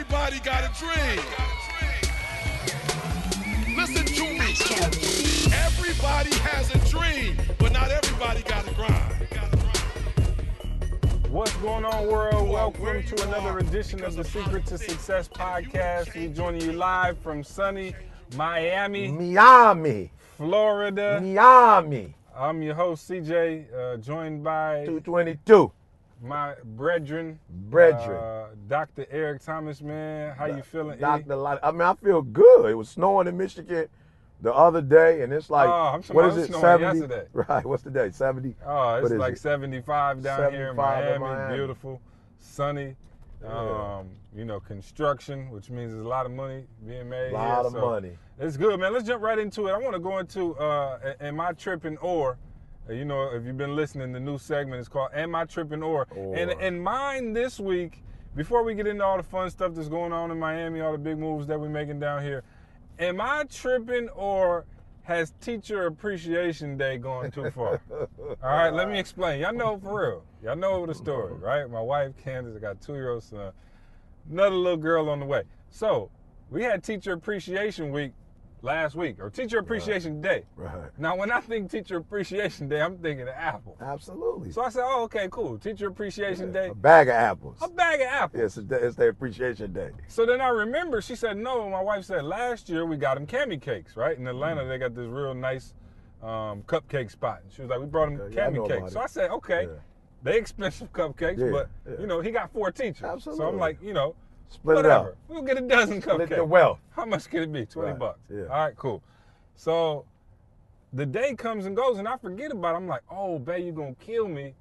Everybody got a dream. Listen to me. Everybody has a dream, but not everybody got a grind. What's going on, world? Welcome to another edition of the Secret to Success podcast. We're joining you live from sunny Miami, Miami. Florida. Miami. I'm your host, CJ, uh, joined by 222. My brethren, Brethren. uh, Dr. Eric Thomas. Man, how you feeling? Dr. Lott- I mean, I feel good. It was snowing in Michigan the other day, and it's like, Oh, what is it it, 70? yesterday. Right, what's the day? 70? Oh, it's like it? 75 down here in 75 Miami. in Miami. Beautiful, sunny. Yeah. Um, you know, construction, which means there's a lot of money being made. A lot here, of so money. It's good, man. Let's jump right into it. I want to go into uh, Am I Tripping Or? Uh, You know, if you've been listening, the new segment is called Am I Tripping Or? And, Or. and mine this week, before we get into all the fun stuff that's going on in Miami, all the big moves that we're making down here, am I tripping or has Teacher Appreciation Day gone too far? all right, let me explain. Y'all know for real. Y'all know the story, right? My wife, Candace, I got two year old son, another little girl on the way. So, we had Teacher Appreciation Week last week, or Teacher Appreciation Day. Right. Now, when I think Teacher Appreciation Day, I'm thinking of Apple. Absolutely. So I said, oh, okay, cool. Teacher Appreciation Day, A bag of apples. a bag of apples. Yes, it's, it's their appreciation day. So then I remember she said no. My wife said last year we got them cami cakes, right? In Atlanta, Mm. they got this real nice um, cupcake spot. And she was like, we brought them yeah, cami cakes. So I said, okay, Yeah. they expensive cupcakes, Yeah, but yeah. you know he got four teachers. So I'm like, you know, Split it whatever. out. We'll get a dozen cupcakes. Split the wealth. How much could it be? Twenty Right, bucks. yeah. All right, cool. So the day comes and goes, and I forget about. it. I'm like, oh, babe, you're gonna kill me.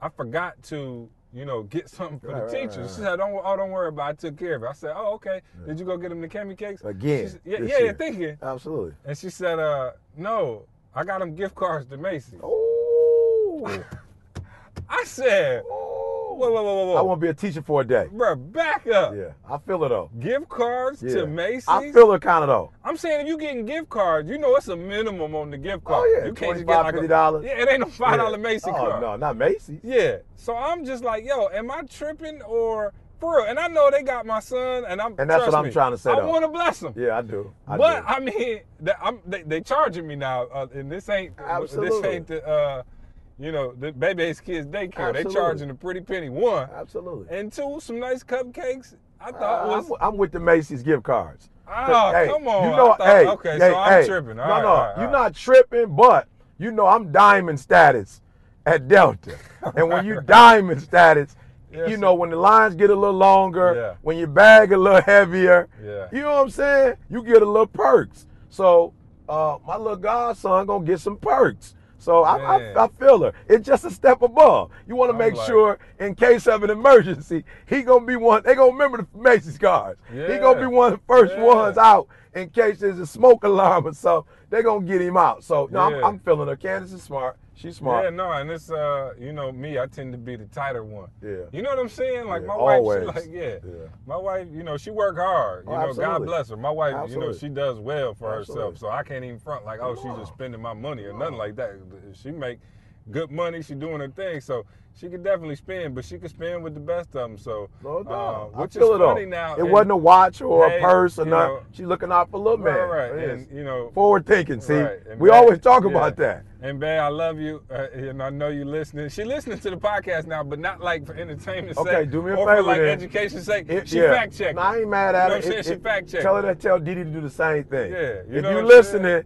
I forgot to, you know, get something for Right, the right, teachers. right, She said, don't, oh, don't worry about it. I took care of it. I said, oh, okay. Did you go get them the candy cakes? Again, She said, yeah, yeah, yeah, thinking. Absolutely. And she said, uh, no, I got them gift cards to Macy's. Oh. I said, oh. Whoa, whoa, whoa, whoa. I want to be a teacher for a day. Bruh, back up. Yeah, I feel it though. Gift cards Yeah. to Macy's. I feel it kind of though. I'm saying if you getting gift cards, you know it's a minimum on the gift card. Oh, yeah, you can't just get like a- $50. Yeah, it ain't no five dollar Yeah. Macy's oh, card. no, not Macy's. Yeah. So I'm just like, yo, am I tripping or for real? And I know they got my son, and I'm. And that's what I'm me, trying to say, I want to bless him. Yeah, I do. I but do. I mean, the, I'm, they, they charging me now, uh, and this ain't this ain't the uh, you know the baby's kids daycare. They charging a pretty penny one, Absolutely. and two some nice cupcakes. I Uh, thought was I'm, I'm with the Macy's gift cards. Oh, Hey, come on. You know, thought- hey, okay, hey, so I'm hey, tripping. All no, right, no, right, you're right. not tripping, but you know I'm diamond status at Delta, and when you diamond status, Yes, you know when the lines get a little longer, Yeah. when your bag a little heavier, Yeah. you know what I'm saying? You get a little perks. So uh, my little godson gonna get some perks. So I, I, I feel her. It's just a step above. You want to make like- sure, in case of an emergency, he gonna be one. They gonna remember the Macy's cards. He gonna be one of the first Yeah. ones out in case there's a smoke alarm or something. They gonna get him out. So no, Yeah. I'm, I'm feeling her. Candace is smart. She's smart. Yeah, no, and it's uh, you know, me, I tend to be the tighter one. Yeah. You know what I'm saying? Like Yeah, my wife, always. she like, yeah. Yeah. My wife, you know, she work hard. You Oh, know, God bless her. My wife, you know, she does well for Absolutely. herself. So I can't even front like, oh, she's just spending my money or nothing like that. She make good money. She doing her thing. So she could definitely spend, but she could spend with the best of them. So, No doubt. uh, I which feel is it funny now. It and- wasn't a watch or Hey, a purse or you nothing. know- She's looking out for little man. Right, right. And, you know, Forward thinking. See, Right, we Bae- always talk yeah. about that. And Bae, I love you, uh, and I know you listening. She listening to the podcast now, but not like for entertainment Okay, sake. do me a or favor for like then. education sake. It- she yeah. fact checking. No, I ain't mad You at know her. saying? It- She fact checking. Tell her to tell Didi to do the same thing. Yeah, you if know you listening,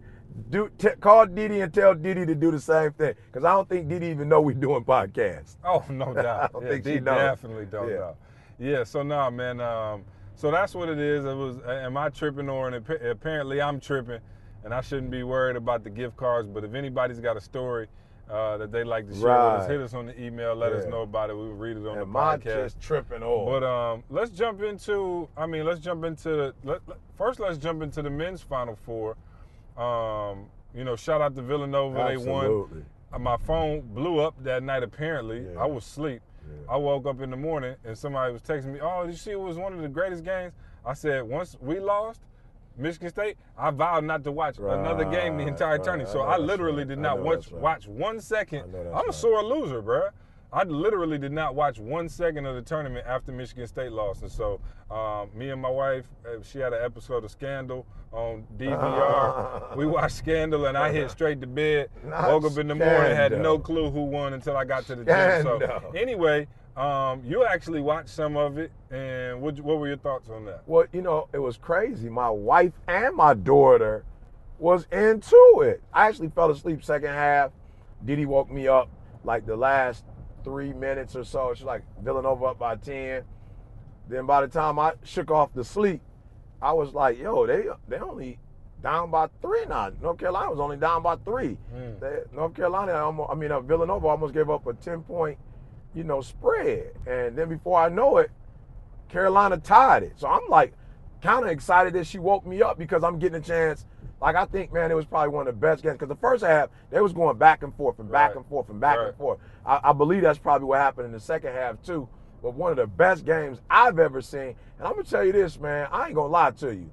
do t- call Diddy and tell Diddy to do the same thing. Because I don't think Diddy even know we're doing podcasts. Oh, no doubt. don't yeah, think she knows. definitely don't Yeah. know. Yeah, so no, man. Um, so that's what it is. It was. Am I tripping or? And apparently, I'm tripping, and I shouldn't be worried about the gift cards. But if anybody's got a story uh, that they like to share with us, hit us on the email. Let us know about it. We'll read it on the And podcast. just tripping over. But um, let's jump into. I mean, let's jump into the. Let, let- first, let's jump into the men's final four. Um, you know, shout out to Villanova. They won. Uh, My phone blew up that night. Apparently, Yeah. I was asleep. Yeah. I woke up in the morning and somebody was texting me. Oh, you see it was one of the greatest games? I said once we lost. Michigan State, I vowed not to watch another game the entire right. tournament. So know I literally right. did not watch right. watch one second. I'm a right. sore loser, bruh. I literally did not watch one second of the tournament after Michigan State lost, and so um, me and my wife, uh, she had an episode of Scandal on DVR. we watched Scandal, and I hit straight to bed. Not Woke up in the morning, had no clue who won until I got to the gym. So anyway, um, you actually watched some of it, and what, what were your thoughts on that? Well, you know, it was crazy. My wife and my daughter was into it. I actually fell asleep second half. Didi woke me up like the last three minutes or so. She's like Villanova up by ten. Then by the time I shook off the sleep, I was like, yo, they they only down by three now. North Carolina was only down by three. Mm. They- North Carolina, almost, I mean, uh, Villanova almost gave up a ten point, you know, spread. And then before I know it, Carolina tied it. So I'm like kind of excited that she woke me up because I'm getting a chance. Like I think, man, it was probably one of the best games because the first half they was going back and forth and back Right. and forth and back Right. and forth. I, I believe that's probably what happened in the second half too. But one of the best games I've ever seen. And I'm gonna tell you this, man, I ain't gonna lie to you.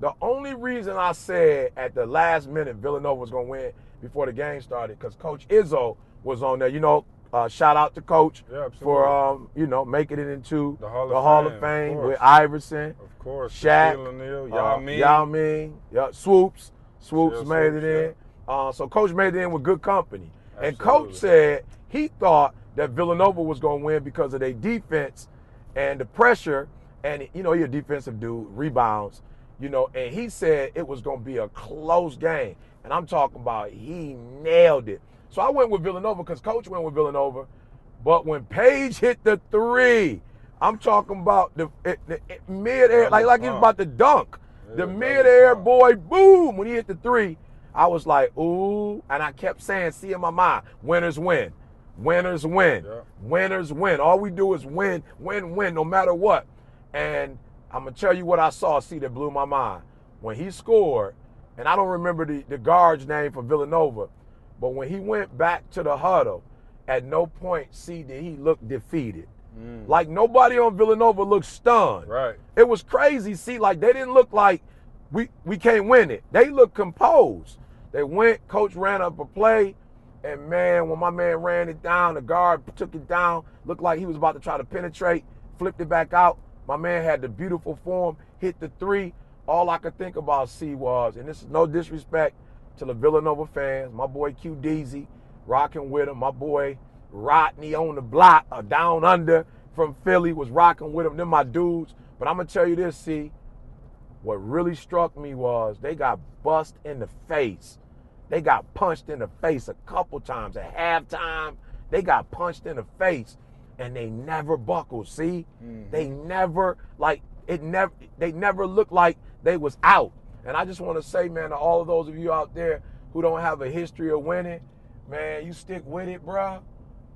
The only reason I said at the last minute Villanova was gonna win before the game started because Coach Izzo was on there. You know, uh, shout out to Coach Yeah, for um, you know making it into The Hall of the Hall Fame, of Fame with Iverson, Of course, Shaq, O'Neal, uh, Yao Ming. Yao Ming, yeah, Swoopes, Swoopes made Swoopes, it in. Uh, so Coach made it in with good company, and Coach said he thought that Villanova was going to win because of their defense and the pressure, and you know he a defensive dude, rebounds, you know, and he said it was going to be a close game, and I'm talking about he nailed it. So I went with Villanova because Coach went with Villanova, but when Paige hit the three, I'm talking about the, it, the mid-air, like like he was Uh. about to dunk. The mid-air boy, boom! When he hit the three, I was like, ooh, and I kept saying, see in my mind, winners win, winners win, Yeah. winners win. All we do is win, win, win, no matter what. And I'm gonna tell you what I saw. See, that blew my mind when he scored, and I don't remember the, the guard's name for Villanova, but when he went back to the huddle, at no point see did he look defeated. Mm. Like nobody on Villanova looked stunned. Right. It was crazy. See, like they didn't look like we we can't win it. They looked composed. They went. Coach ran up a play, and man, when my man ran it down, the guard took it down. Looked like he was about to try to penetrate. Flipped it back out. My man had the beautiful form. Hit the three. All I could think about see was, and this is no disrespect to the Villanova fans. My boy Q Deasy, rocking with him. My boy Rodney on the block, uh, down under from Philly was rocking with him. Them my dudes. But I'm gonna tell you this, see, what really struck me was they got bust in the face. They got punched in the face a couple times at halftime. They got punched in the face, and they never buckled. See, they never like it. Never they never looked like they was out. And I just want to say, man, to all of those of you out there who don't have a history of winning, man, you stick with it, bruh.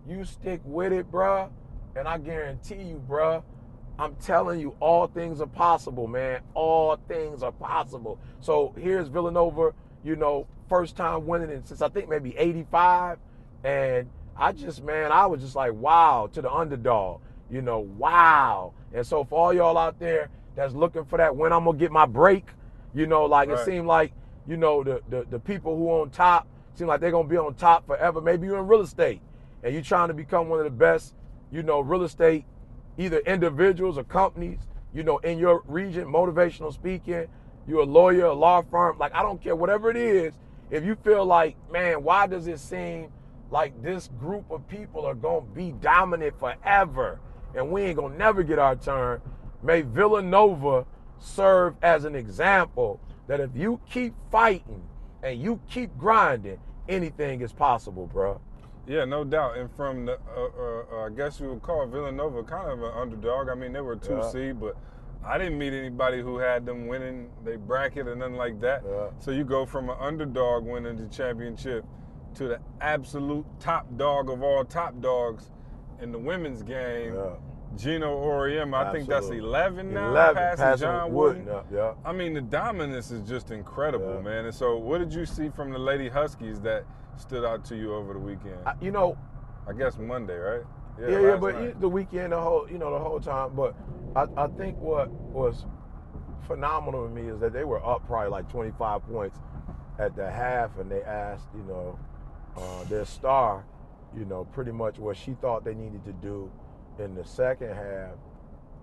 You stick with it, bruh. And I guarantee you, bruh, I'm telling you, all things are possible, man. All things are possible. So here's Villanova, you know, first time winning since I think maybe 85. And I just, man, I was just like, wow, to the underdog, you know, wow. And so for all y'all out there that's looking for that when I'm gonna get my break, you know, like it seemed like, you know, the, the the people who on top seem like they're gonna be on top forever. Maybe you're in real estate and you're trying to become one of the best, you know, real estate, either individuals or companies, you know, in your region, motivational speaking, you're a lawyer, a law firm, like I don't care, whatever it is, if you feel like, man, why does it seem like this group of people are gonna be dominant forever and we ain't gonna never get our turn, may Villanova serve as an example that if you keep fighting and you keep grinding, anything is possible, bro. Yeah, no doubt. And from the, uh, uh, uh, I guess you would call Villanova kind of an underdog. I mean, they were two Yeah. seed, but I didn't meet anybody who had them winning they bracket or nothing like that. Yeah. So you go from an underdog winning the championship to the absolute top dog of all top dogs in the women's game. Yeah. Geno Auriemma, I think that's 11 now, 11, passing, passing John Wooden. Wooden. Yeah, yeah. I mean, the dominance is just incredible, Yeah. man. And so, what did you see from the Lady Huskies that stood out to you over the weekend? I- you know, I guess Monday, right? yeah, yeah, last but night. the weekend, the whole, you know, the whole time. But I, I think what was phenomenal to me is that they were up probably like 25 points at the half, and they asked, you know, uh, their star, you know, pretty much what she thought they needed to do in the second half.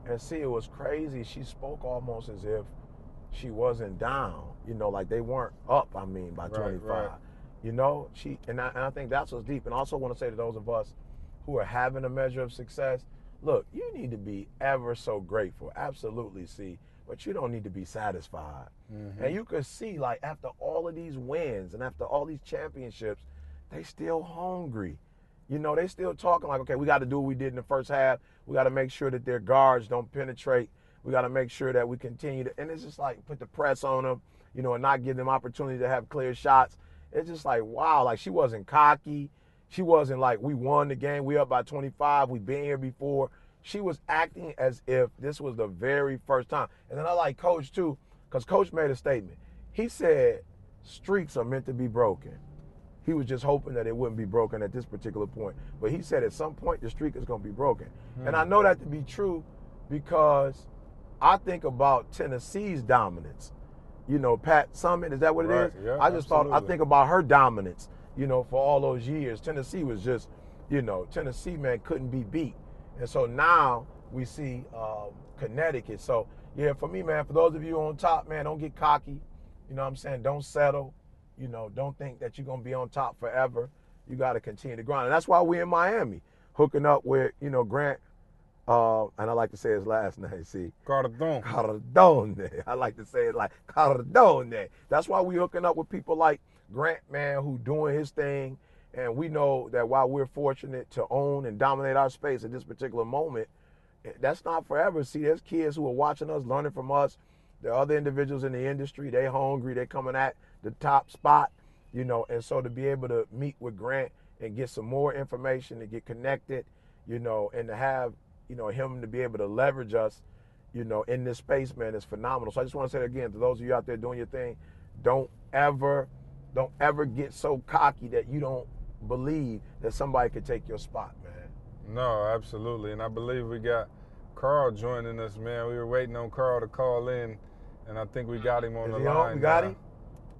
And see, it was crazy. She spoke almost as if she wasn't down, you know, like they weren't up, I mean, by Right, 25. right. You know, she, and I, and I think that's what's deep. And I also want to say to those of us who are having a measure of success, look, you need to be ever so grateful. Absolutely, see, but you don't need to be satisfied. Mm-hmm. And you could see, like, after all of these wins and after all these championships, they still hungry. You know, they still talking like, okay, we got to do what we did in the first half. We got to make sure that their guards don't penetrate. We got to make sure that we continue to, and it's just like put the press on them, you know, and not give them opportunity to have clear shots. It's just like, wow, like she wasn't cocky. She wasn't like, we won the game. We up by 25. We've been here before. She was acting as if this was the very first time. And then I like Coach too, because Coach made a statement. He said, streaks are meant to be broken. He was just hoping that it wouldn't be broken at this particular point. But he said at some point the streak is going to be broken. And I hmm. know that to be true because I think about Tennessee's dominance. You know, Pat Summitt, is that what it Right, is? yeah, I just thought, I think about her dominance, you know, for all those years. Tennessee was just, you know, Tennessee, man, couldn't be beat. And so now we see um, Connecticut. So, yeah, for me, man, for those of you on top, man, don't get cocky. You know what I'm saying? Don't settle. You know, don't think that you're going to be on top forever. You got to continue to grind. And that's why we're in Miami, hooking up with, you know, Grant, uh, and I like to say his last name, see, Cardone. Cardone. I like to say it like Cardone. That's why we hooking up with people like Grant, man, who doing his thing. And we know that while we're fortunate to own and dominate our space at this particular moment, eh, that's not forever. See, there's kids who are watching us, learning from us. There are other individuals in the industry. They hungry. They coming at the top spot, you know. And so to be able to meet with Grant and get some more information, and get connected, you know, and to have, you know, him to be able to leverage us, you know, in this space, man, is phenomenal. So I just want to say it again to those of you out there doing your thing, don't ever, don't ever get so cocky that you don't believe that somebody could take your spot, man. No, absolutely. And I believe we got Carl joining us, man. We were waiting on Carl to call in, and I think we got him on Is the he on? line. We got now. him?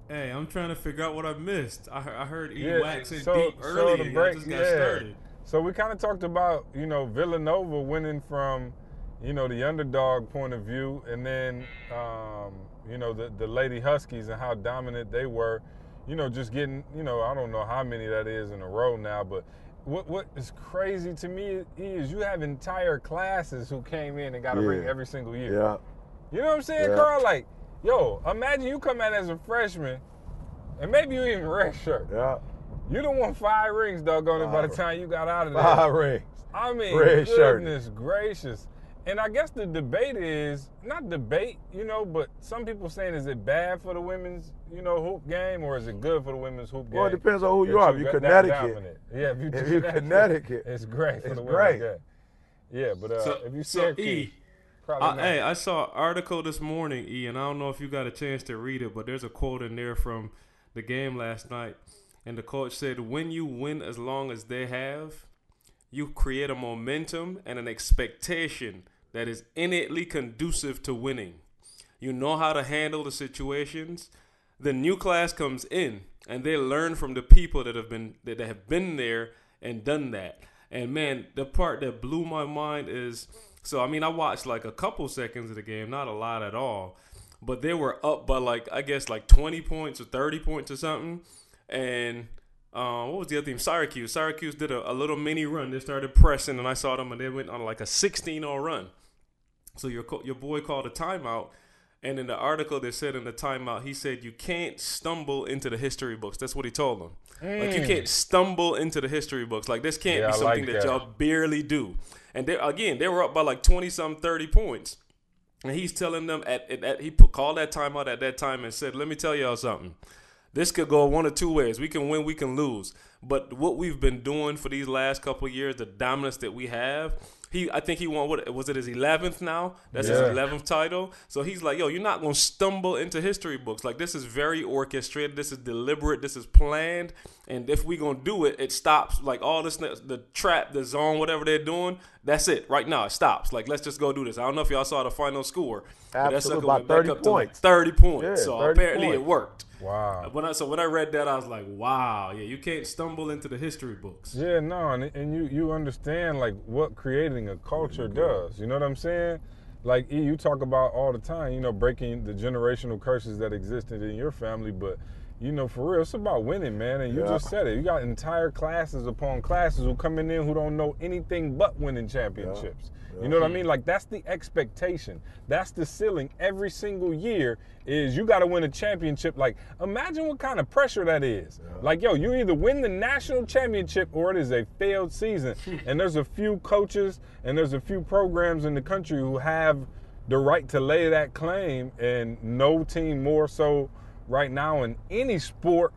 Hey, I'm trying to figure out what I missed. I, I heard E Yeah, waxing so- deep so earlier. the I break- just got yeah. started. So we kind of talked about, you know, Villanova winning from, you know, the underdog point of view, and then, um, you know, the, the Lady Huskies and how dominant they were. You know, just getting, you know, I don't know how many that is in a row now, but what what is crazy to me is you have entire classes who came in and got a ring every single year. Yeah. You know what I'm saying, Yeah. Carl? Like, yo, imagine you come out as a freshman, and maybe you even redshirt. Yeah. You don't want five rings, doggone it, by the time you got out of there. Five rings. I mean, Red shirt. goodness gracious. And I guess the debate is not debate, you know, but some people saying is it bad for the women's, you know, hoop game or is it good for the women's hoop game? Well, it depends on who that you are. If you're Connecticut, dominant? yeah, if you if you Connecticut, it's great for it's the great. women's game. Yeah, but uh, So, if you so Syracuse, E, probably I, not. hey, I saw an article this morning, E, and I don't know if you got a chance to read it, but there's a quote in there from the game last night, and the coach said, "When you win as long as they have, you create a momentum and an expectation that is innately conducive to winning. You know how to handle the situations. The new class comes in and they learn from the people that have been that have been there and done that. And man, the part that blew my mind is so I mean I watched like a couple seconds of the game, not a lot at all. But they were up by like I guess like 20 points or 30 points or something. And uh, what was the other team? Syracuse. Syracuse did a, a little mini run. They started pressing, and I saw them, and they went on like a 16-0 run. So your your boy called a timeout, and in the article they said in the timeout, he said you can't stumble into the history books. That's what he told them. Like you can't stumble into the history books. Like this can't Mm. Yeah, be something like that that. y'all barely do. And they again, they were up by like 20 some 30 points. And he's telling them at, at, at he put, called that timeout at that time and said, "Let me tell y'all something. This could go one or two ways. We can win, we can lose. But what we've been doing for these last couple of years, the dominance that we have, He, I think he won what was it his eleventh now? That's Yeah. his eleventh title. So he's like, yo, you're not gonna stumble into history books. Like this is very orchestrated. This is deliberate. This is planned. And if we gonna do it, it stops. Like all this, the trap, the zone, whatever they're doing. That's it. Right now, it stops. Like let's just go do this. I don't know if y'all saw the final score. Absolutely, about 30 up to points. Thirty points. Yeah, so 30 apparently it worked. Wow. When I so when I read that, I was like, wow, yeah, you can't stumble into the history books. Yeah, no, and, and you you understand like what creating a culture does. You know what I'm saying? Like E, you talk about all the time, you know, breaking the generational curses that existed in your family, but you know, for real, it's about winning, man. And you Yeah. just said it. You got entire classes upon classes who coming in who don't know anything but winning championships. You know what I hmm. mean? Like that's the expectation. That's the ceiling every single year is you got to win a championship. Like imagine what kind of pressure that is. Like yo, you either win the national championship or it is a failed season. and there's a few coaches and there's a few programs in the country who have the right to lay that claim and no team more so right now in any sport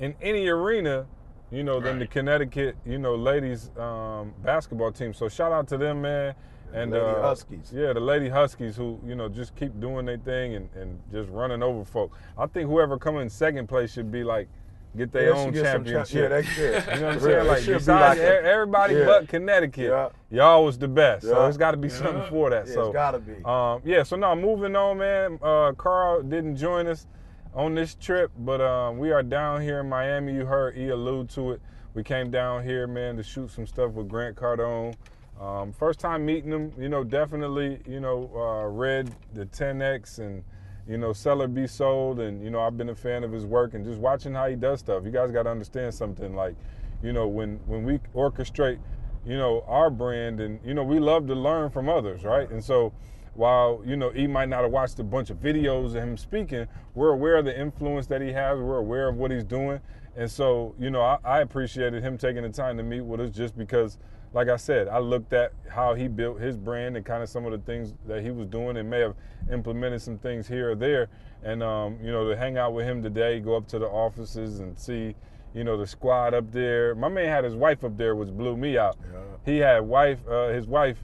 in any arena you know, than the Connecticut, you know, ladies um, basketball team. So shout out to them, man. And Lady uh, Huskies. Yeah, the Lady Huskies who, you know, just keep doing their thing and, and just running over folk. I think whoever come in second place should be like get their They own get some cha- championship. yeah, they should. You know what I'm saying? it Like besides like everybody yeah. but Connecticut, Yeah. y'all was the best. So it's got to be something for that. Yeah, so it's gotta be. um, yeah, so now moving on, man. Uh, Carl didn't join us on this trip, but um, we are down here in Miami. You heard E allude to it. We came down here, man, to shoot some stuff with Grant Cardone. Um, first time meeting him, you know, definitely, you know, uh, read the 10X and, you know, Sell or Be Sold. And, you know, I've been a fan of his work and just watching how he does stuff. You guys got to understand something like, you know, when, when we orchestrate, you know, our brand and, you know, we love to learn from others, right? And so, while you know he might not have watched a bunch of videos of him speaking, we're aware of the influence that he has. We're aware of what he's doing, and so you know I, I appreciated him taking the time to meet with us just because, like I said, I looked at how he built his brand and kind of some of the things that he was doing and may have implemented some things here or there, and um, you know to hang out with him today, go up to the offices and see. You know the squad up there. My man had his wife up there, which blew me out. He had wife, uh, his wife,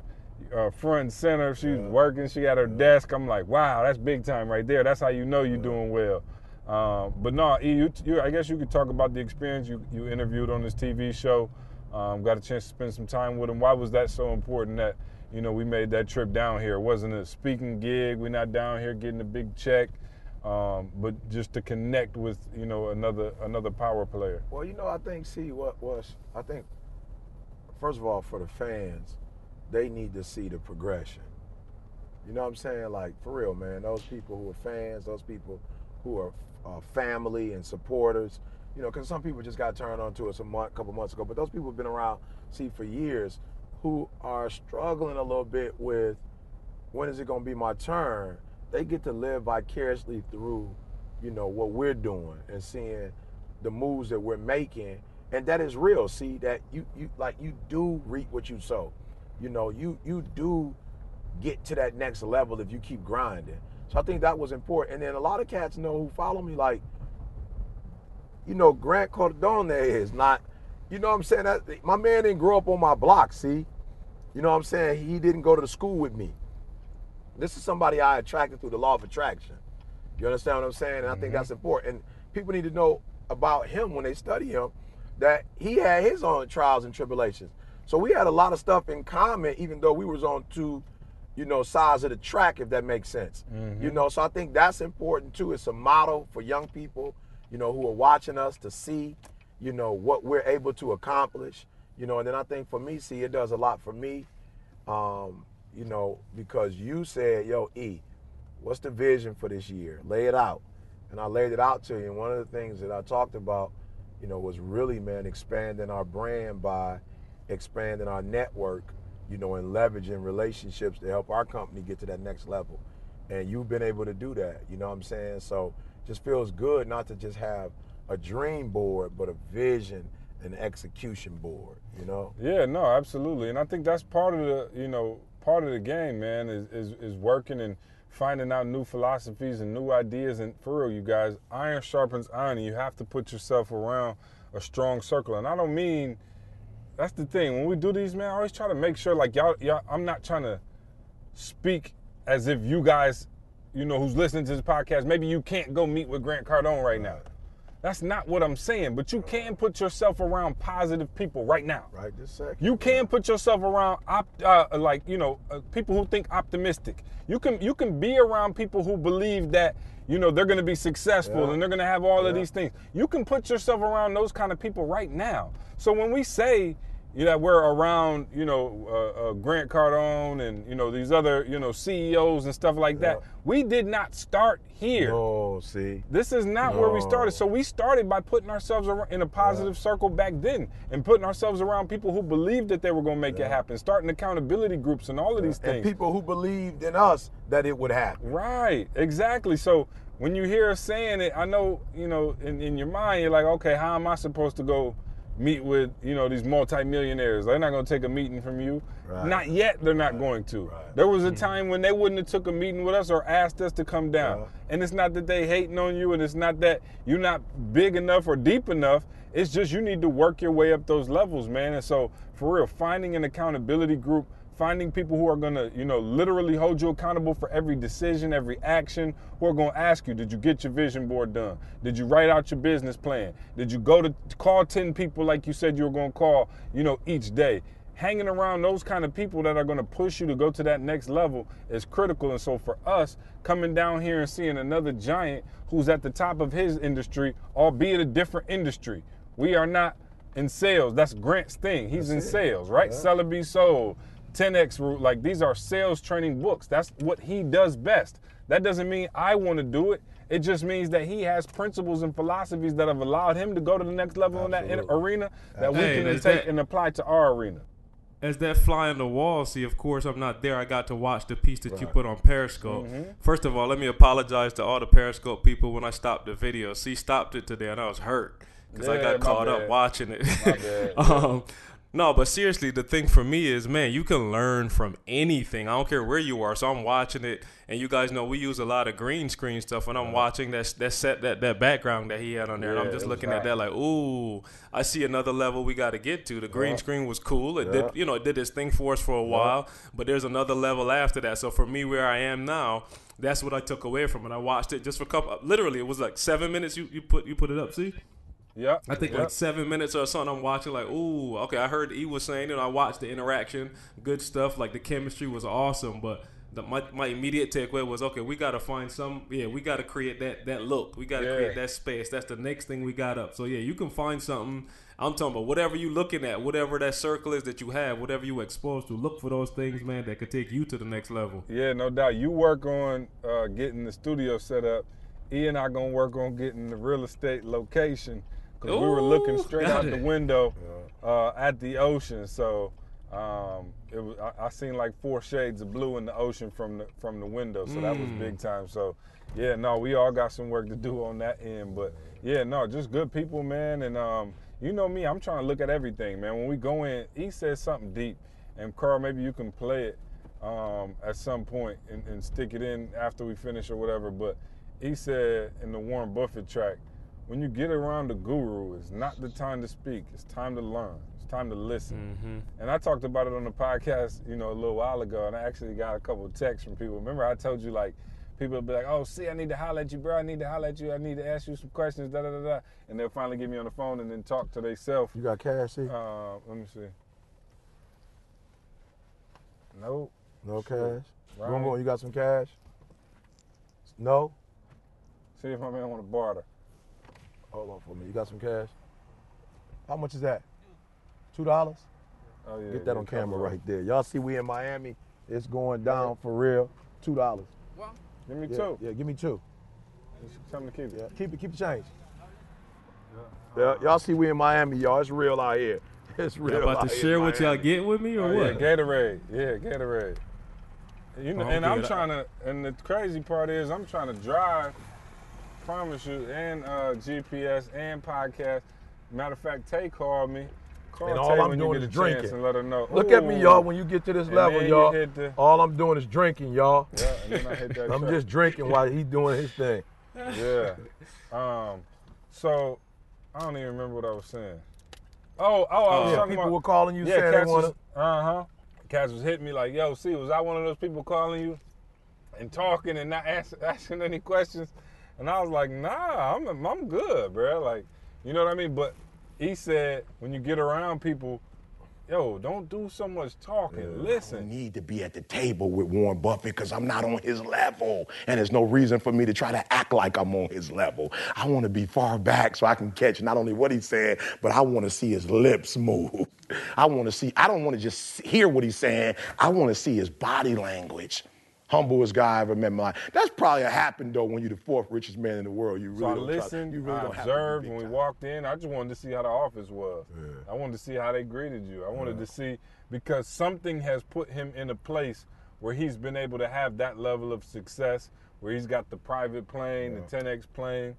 uh, front and center. She's was working. She had her desk. I'm like, wow, that's big time right there. That's how you know you're doing well. Um, but no, you, you, I guess you could talk about the experience you, you interviewed on this TV show. Um, got a chance to spend some time with him. Why was that so important that you know we made that trip down here? It wasn't a speaking gig. We're not down here getting a big check, um, but just to connect with you know another another power player. Well, you know, I think, see, what was, I think, first of all, for the fans, they need to see the progression. You know what I'm saying? Like, for real, man, those people who are fans, those people who are uh, family and supporters, you know, because some people just got turned on to us a month, couple months ago, but those people have been around, see, for years, who are struggling a little bit with when is it going to be my turn? They get to live vicariously through, you know, what we're doing and seeing the moves that we're making, and that is real. See that you you like you do reap what you sow. You know, you you do get to that next level if you keep grinding. So I think that was important. And then a lot of cats know who follow me, like, you know, Grant Cardone is not, you know what I'm saying? That my man didn't grow up on my block, see? You know what I'm saying? He didn't go to the school with me. This is somebody I attracted through the law of attraction. You understand what I'm saying? And I think mm-hmm. that's important. And people need to know about him when they study him that he had his own trials and tribulations. So we had a lot of stuff in common, even though we was on two, you know, sides of the track, if that makes sense. You know, so I think that's important too. It's a model for young people, you know, who are watching us to see, you know, what we're able to accomplish. You know, and then I think for me, see, it does a lot for me. Um, you know, because you said, yo, E, what's the vision for this year? Lay it out. And I laid it out to you. And one of the things that I talked about, you know, was really, man, expanding our brand by expanding our network, you know, and leveraging relationships to help our company get to that next level. And you've been able to do that, you know what I'm saying? So just feels good not to just have a dream board, but a vision and execution board, you know? Yeah, no, absolutely, and I think that's part of the you know part of the game, man, is is, is working and finding out new philosophies and new ideas. And for real, you guys, iron sharpens iron. And you have to put yourself around a strong circle, and I don't mean that's the thing. When we do these, man, I always try to make sure, like y'all, y'all. I'm not trying to speak as if you guys, you know, who's listening to this podcast, maybe you can't go meet with Grant Cardone right now. That's not what I'm saying. But you can put yourself around positive people right now. Right this second. You can put yourself around op- uh, like you know uh, people who think optimistic. You can you can be around people who believe that you know they're going to be successful Yeah. and they're going to have all of these things. You can put yourself around those kind of people right now. So when we say you know, we're around you know uh, uh, Grant Cardone and you know these other you know CEOs and stuff like that, Yeah. we did not start here. No, see. This is not where we started. So we started by putting ourselves in a positive circle back then and putting ourselves around people who believed that they were going to make it happen, starting accountability groups and all of these things. And people who believed in us that it would happen. Right, exactly. So when you hear us saying it, I know, you know, in, in your mind, you're like, okay, how am I supposed to go meet with, you know, these multimillionaires? They're not going to take a meeting from you. Right. Not yet, they're not going to. Right. There was a hmm. time when they wouldn't have took a meeting with us or asked us to come down. Yeah. And it's not that they hating on you and it's not that you're not big enough or deep enough. It's just you need to work your way up those levels, man. And so for real, finding an accountability group, finding people who are gonna, you know, literally hold you accountable for every decision, every action, who are gonna ask you, did you get your vision board done? Did you write out your business plan? Did you go to call 10 people like you said you were gonna call, you know, each day? hanging around those kind of people that are going to push you to go to that next level is critical. And so for us, coming down here and seeing another giant who's at the top of his industry, albeit a different industry, we are not in sales. That's Grant's thing. He's in it. sales, right? Yeah. Sell it, be sold. 10x Rule. Like these are sales training books. That's what he does best. That doesn't mean I want to do it. It just means that he has principles and philosophies that have allowed him to go to the next level in that arena that we can take that- and apply to our arena. as that fly on the wall, see, of course, I'm not there. I got to watch the piece that you put on Periscope. Mm-hmm. First of all, let me apologize to all the Periscope people when I stopped the video. See, stopped it today, and I was hurt because I got caught bad. up watching it. Um, no, but seriously, the thing for me is, man, you can learn from anything. I don't care where you are. So I'm watching it, and you guys know we use a lot of green screen stuff And I'm uh-huh. watching that that set that that background that he had on there, and I'm just looking at that like, ooh, I see another level we got to get to. The green Yeah. screen was cool. It Yeah. did, you know, it did its thing for us for a while, but there's another level after that. So for me, where I am now. That's what I took away from it. I watched it just for a couple. Literally, it was like seven minutes. You, you put you put it up. See, Yep. I think yep. like seven minutes or something. I'm watching like, ooh, okay. I heard E was saying it. I watched the interaction, good stuff. Like the chemistry was awesome, but the, my my immediate takeaway was, okay, we got to find some. Yeah, we got to create that that look. We got to Yeah. create that space. That's the next thing we got up. So yeah, you can find something. I'm talking about whatever you're looking at, whatever that circle is that you have, whatever you exposed to. Look for those things, man, that could take you to the next level. Yeah, no doubt. You work on uh, getting the studio set up. E and I gonna work on getting the real estate location because we were looking straight got out the it. window uh, at the ocean. So um, it was. I, I seen like four shades of blue in the ocean from the from the window. So that was Mm. big time. So yeah, no, we all got some work to do on that end. But yeah, no, just good people, man. And um, you know me, I'm trying to look at everything, man. When we go in, he says something deep, and Carl, maybe you can play it um, at some point and, and stick it in after we finish or whatever. But he said in the Warren Buffett track, when you get around the guru, it's not the time to speak. It's time to learn. It's time to listen. Mm-hmm. And I talked about it on the podcast, you know, a little while ago, and I actually got a couple of texts from people. Remember, I told you like people would be like, "Oh, see, I need to holler at you, bro. I need to holler at you. I need to ask you some questions." Da da da da. And they'll finally get me on the phone and then talk to themselves. You got cash, see? Uh, let me see. Nope. no sure. cash. Right. Boom, boom, you got some cash? No? See if my man want to barter. Hold on for me. You got some cash? How much is that? Two dollars? Oh yeah. Get that on camera up. right there. Y'all see we in Miami. It's going down for real. Two dollars. Well, give me Yeah, two. yeah, give me two. Tell me to keep it. Yeah, keep it, keep the change. Yeah, uh, y'all see we in Miami, y'all. It's real out here. It's real. Y'all about to share in what y'all get with me or Oh, yeah, what? Gatorade. Yeah, Gatorade. You know, Oh, and okay. I'm trying to. And the crazy part is, I'm trying to drive. Promise you, and uh, GPS and podcast. Matter of fact, Tay called me. Call And Tay all I'm when you doing get is drinking. and let her know. Look at me, y'all. When you get to this And level, you y'all, the- all I'm doing is drinking, y'all. Yeah, and then I hit that. I'm just drinking while he's doing his thing. Yeah. Um. So, I don't even remember what I was saying. Oh, oh, I was Yeah, talking people about. were calling you yeah, saying they cats want was, uh huh. Cats was hitting me like, "Yo, see, was I one of those people calling you and talking and not ask, asking any questions?" And I was like, "Nah, I'm I'm good, bro. Like, you know what I mean?" But he said, when you get around people, yo, don't do so much talking. Listen. I need to be at the table with Warren Buffett because I'm not on his level. And there's no reason for me to try to act like I'm on his level. I want to be far back so I can catch not only what he's saying, but I want to see his lips move. I want to see, I don't want to just hear what he's saying. I want to see his body language. Humblest guy I ever met in my life. That's probably happened though when you're the fourth richest man in the world. You really So I don't try- listened, you really I don't have to be observed when we time. walked in. I just wanted to see how the office was. I wanted to see how they greeted you. I wanted to see because something has put him in a place where he's been able to have that level of success, where he's got the private plane, the 10X plane,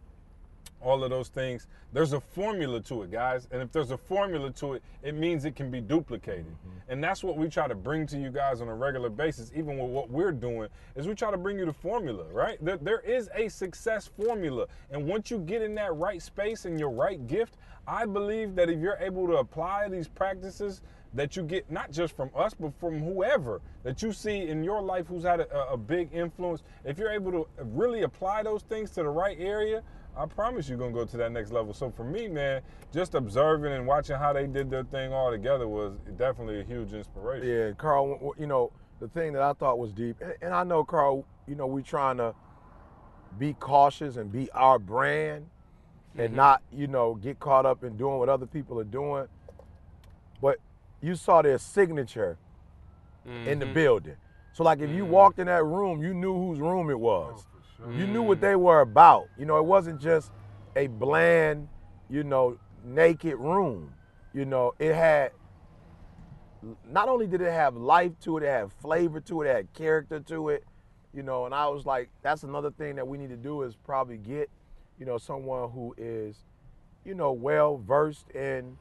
all of those things. There's a formula to it, guys. And if there's a formula to it, it means it can be duplicated. Mm-hmm. And that's what we try to bring to you guys on a regular basis, even with what we're doing, is we try to bring you the formula, right? There, there is a success formula. And once you get in that right space and your right gift, I believe that if you're able to apply these practices that you get not just from us, but from whoever that you see in your life who's had a, a big influence, if you're able to really apply those things to the right area, I promise you're gonna go to that next level. So for me, man, just observing and watching how they did their thing all together was definitely a huge inspiration. Yeah, Carl. w- w- You know the thing that I thought was deep, and, and I know Carl. You know we trying to be cautious and be our brand, and mm-hmm. not you know get caught up in doing what other people are doing. But you saw their signature in the mm-hmm. building. So like if you mm-hmm. walked in that room, you knew whose room it was. Oh, Mm. You knew what they were about. You know, it wasn't just a bland, you know, naked room. You know, it had not only did it have life to it, it had flavor to it, it had character to it, you know, and I was like, that's another thing that we need to do is probably get, you know, someone who is, you know, well versed in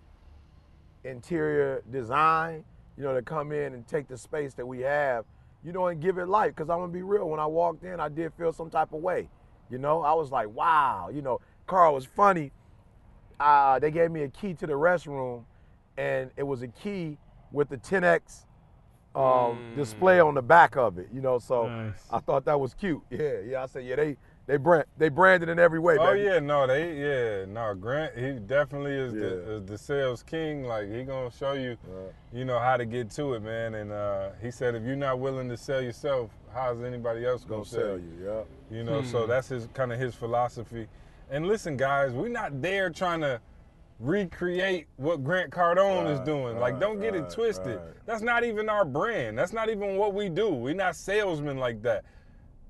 interior design, you know, to come in and take the space that we have, you know, and give it life. Cause I'm gonna be real, when I walked in, I did feel some type of way. You know, I was like, wow, you know, Carl was funny. Uh, they gave me a key to the restroom, and it was a key with the 10x um, display on the back of it. You know, so Nice. I thought that was cute. Yeah, yeah. I said, yeah, they they brand they branded in every way. Oh baby. yeah, no, they yeah, no. Grant, he definitely is the is the sales king. Like he gonna show you, you know, how to get to it, man. And uh, he said, if you're not willing to sell yourself, how's anybody else gonna, gonna sell you. Yeah. You know, so that's his kind of his philosophy. And listen, guys, we're not there trying to recreate what Grant Cardone is Right, doing. like, don't get it twisted. right. That's not even our brand. That's not even what we do. We're not salesmen like that.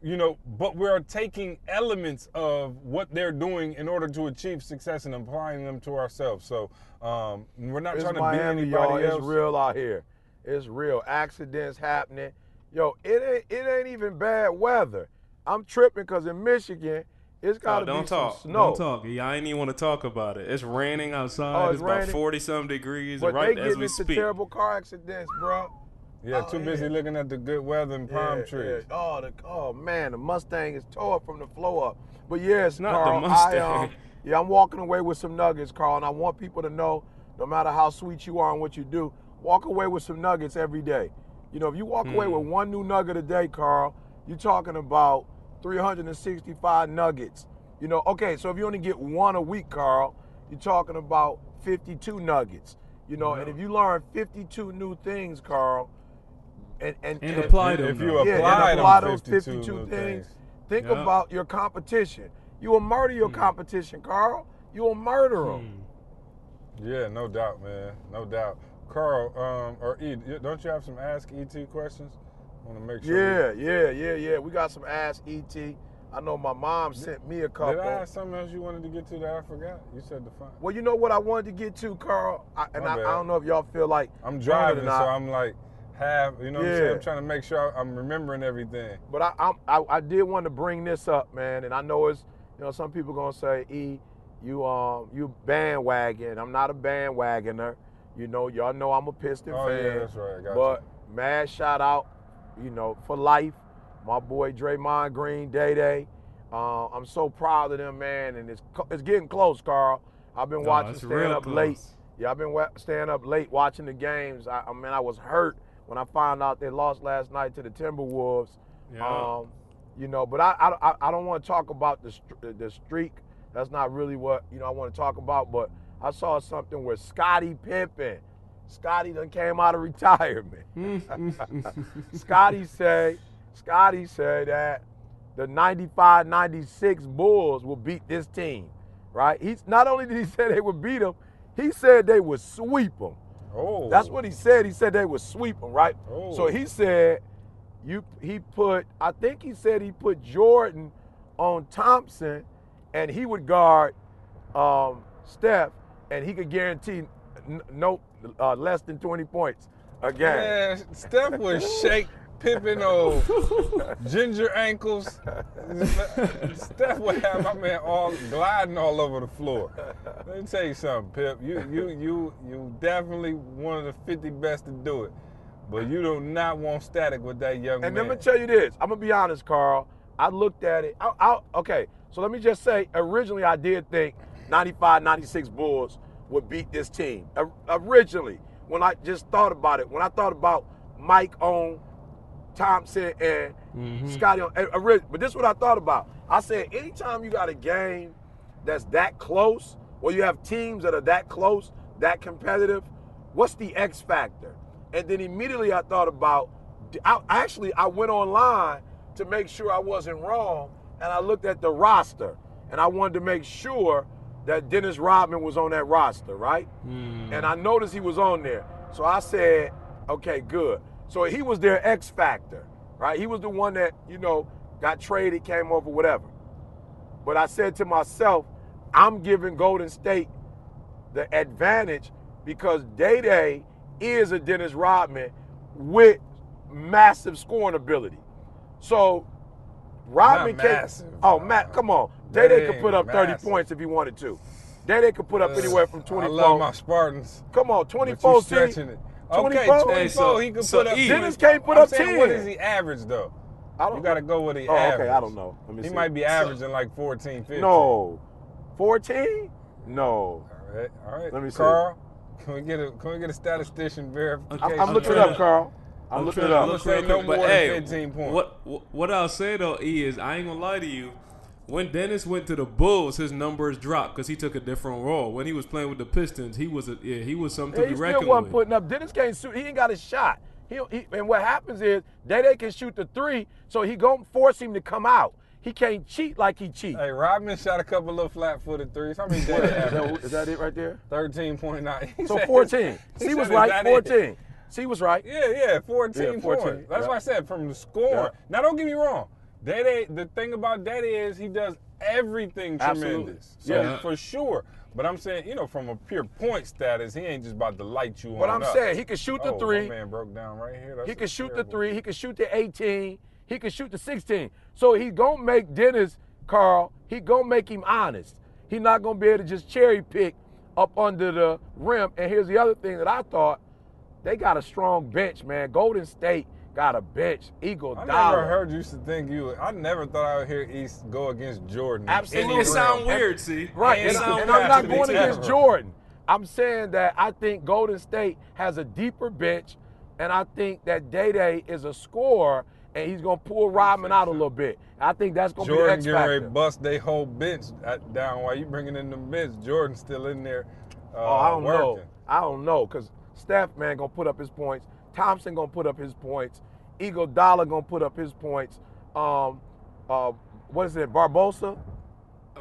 You know, but we're taking elements of what they're doing in order to achieve success and applying them to ourselves. So um, we're not It's trying to Miami, be y'all. anybody else. It's real out here. It's real. Accidents happening. Yo, it ain't it ain't even bad weather. I'm tripping because in Michigan, it's Oh, got to don't be talk. some snow. Don't talk. Yeah, I ain't even want to talk about it. It's raining outside. Oh, it's it's about forty some degrees But right they as getting we into speak. terrible car accidents, bro. Yeah, Oh, too busy yeah. looking at the good weather and palm Yeah, trees. yeah. Oh, the, oh man, the Mustang is tore up from the floor up. But yes, Not the Carl, I, Mustang. um, yeah, I'm walking away with some nuggets, Carl, and I want people to know, no matter how sweet you are and what you do, walk away with some nuggets every day. You know, if you walk away with Hmm. one new nugget a day, Carl, you're talking about 365 nuggets. You know, okay, so if you only get one a week, Carl, you're talking about 52 nuggets. You know, and if you learn 52 new things, Carl, and and, And apply them. If you though. yeah, apply and apply them those 52 52 things. things. Think Yeah. about your competition. You will murder your competition, Carl. You will murder them. Yeah, no doubt, man. No doubt. Carl, um, or E, don't you have some Ask ET questions? I want to make sure. we- Yeah, yeah, yeah, yeah. We got some Ask ET. I know my mom sent me a couple. Did I have something else you wanted to get to that I forgot? You said the fun. Well, you know what I wanted to get to, Carl, I, and I, I don't know if y'all feel like I'm doing it or driving, so I'm like half. You know what I'm saying? Yeah. I'm trying to make sure I'm remembering everything. But I, I'm, I I did want to bring this up, man, and I know it's you know some people gonna say, E, you um you bandwagon. I'm not a bandwagoner. You know, y'all know I'm a Piston Oh, fan. yeah, that's right. I got but mad shout out, you know, for life, my boy Draymond Green, Day Day. Uh, I'm so proud of them, man, and it's it's getting close, Carl. I've been No, watching it's stand real up late. Yeah, I've been wa- staying up late watching the games. I, I mean, I was hurt when I found out they lost last night to the Timberwolves. Yeah. Um, you know, but I I, I- don't want to talk about the the streak. That's not really what you know I want to talk about. But I saw something where Scottie Pippen, Scotty done came out of retirement. Scotty said, Scotty said that the 95-96 Bulls will beat this team, right? He's not only did he say they would beat them, he said they would sweep them. Oh, That's what he said. He said they would sweep them, right? Oh. So he said you he put I think he said he put Jordan on Thompson and he would guard um, Steph and he could guarantee n- no uh, less than 20 points a game. Man, Steph would shake Pippen old ginger ankles. Steph would have my man all gliding all over the floor. Let me tell you something, Pip. You you you you definitely one of the 50 best to do it. But you do not want static with that young And man. And let me tell you this. I'm gonna be honest, Carl. I looked at it. I, I, okay, so let me just say. Originally, I did think 95, 96 Bulls would beat this team. O- Originally, when I just thought about it, when I thought about Mike on Thompson and mm-hmm. Scottie and ori- but this is what I thought about. I said, anytime you got a game that's that close, or you have teams that are that close, that competitive, what's the X factor? And then immediately I thought about, I, actually, I went online to make sure I wasn't wrong, and I looked at the roster, and I wanted to make sure that Dennis Rodman was on that roster, right? Mm-hmm. And I noticed he was on there. So I said, okay, good. So he was their X factor, right? He was the one that, you know, got traded, came over, whatever. But I said to myself, I'm giving Golden State the advantage because Day Day is a Dennis Rodman with massive scoring ability. So Rodman Not can massive. Oh, Matt, come on. Day Day could put up 30 points if he wanted to. Day Day could put up anywhere from 24. I love my Spartans. Come on, But 24 you see? stretching it. Okay, 24? 24, Hey, so- he could so put up. E- Dennis can't put I'm up saying, 10. is he average though? I don't You got to go with the Oh, okay, average. I don't know. Let me He see. might be averaging like 14, 15. No. 14? No. All right, all right. Let me see. Carl, can we get a can we get a statistician verification? I'm, I'm I'm looking it up, Carl. I'm, I'm looking trying it to up. look Say real no quick, but than hey, 15 points. What what- what I'll say though, E is I ain't gonna lie to you. When Dennis went to the Bulls, his numbers dropped because he took a different role. When he was playing with the Pistons, he was a yeah, he was something Yeah, to he be still wasn't with. putting up. Dennis can't shoot. He ain't got a shot. He, he and what happens is Day Day can shoot the three, so he gonna force him to come out. He can't cheat like he cheat. Hey, Rodman shot a couple little flat-footed threes. How many did is, that, is that it right there? 13.9. So 14. C was right. 14. C was right. Yeah, yeah, 14, Yeah, 14, points. That's yeah. why I said from the score. Yeah. Now, don't get me wrong. Daddy, the thing about Daddy is he does everything Absolutely. tremendous. So Yeah. for sure. But I'm saying, you know, from a pure point status, he ain't just about to light you But on I'm up. saying he can shoot the oh, three. Man broke down right here. That's He can shoot the three. He can shoot the 18. He can shoot the 16. So he gonna make Dennis Carl. He gonna make him honest. He not gonna be able to just cherry pick up under the rim. And here's the other thing that I thought: they got a strong bench, man. Golden State got a bench. Eagle I Dollar. never heard you to think you. I never thought I would hear East go against Jordan. Absolutely. And it sound weird, see. Right, It and, sound and I'm not going too. against Jordan. I'm saying that I think Golden State has a deeper bench, and I think that Day Day is a scorer, and he's gonna pull Rodman out a little bit. I think that's gonna be the Jordan X factor. to bust they whole bench down while you bringing in the bench. Jordan's still in there. Uh, Oh, I don't know. I don't know, cause Steph man gonna put up his points. Thompson gonna put up his points. Iguodala gonna put up his points. Um, uh, what is it, Barbosa?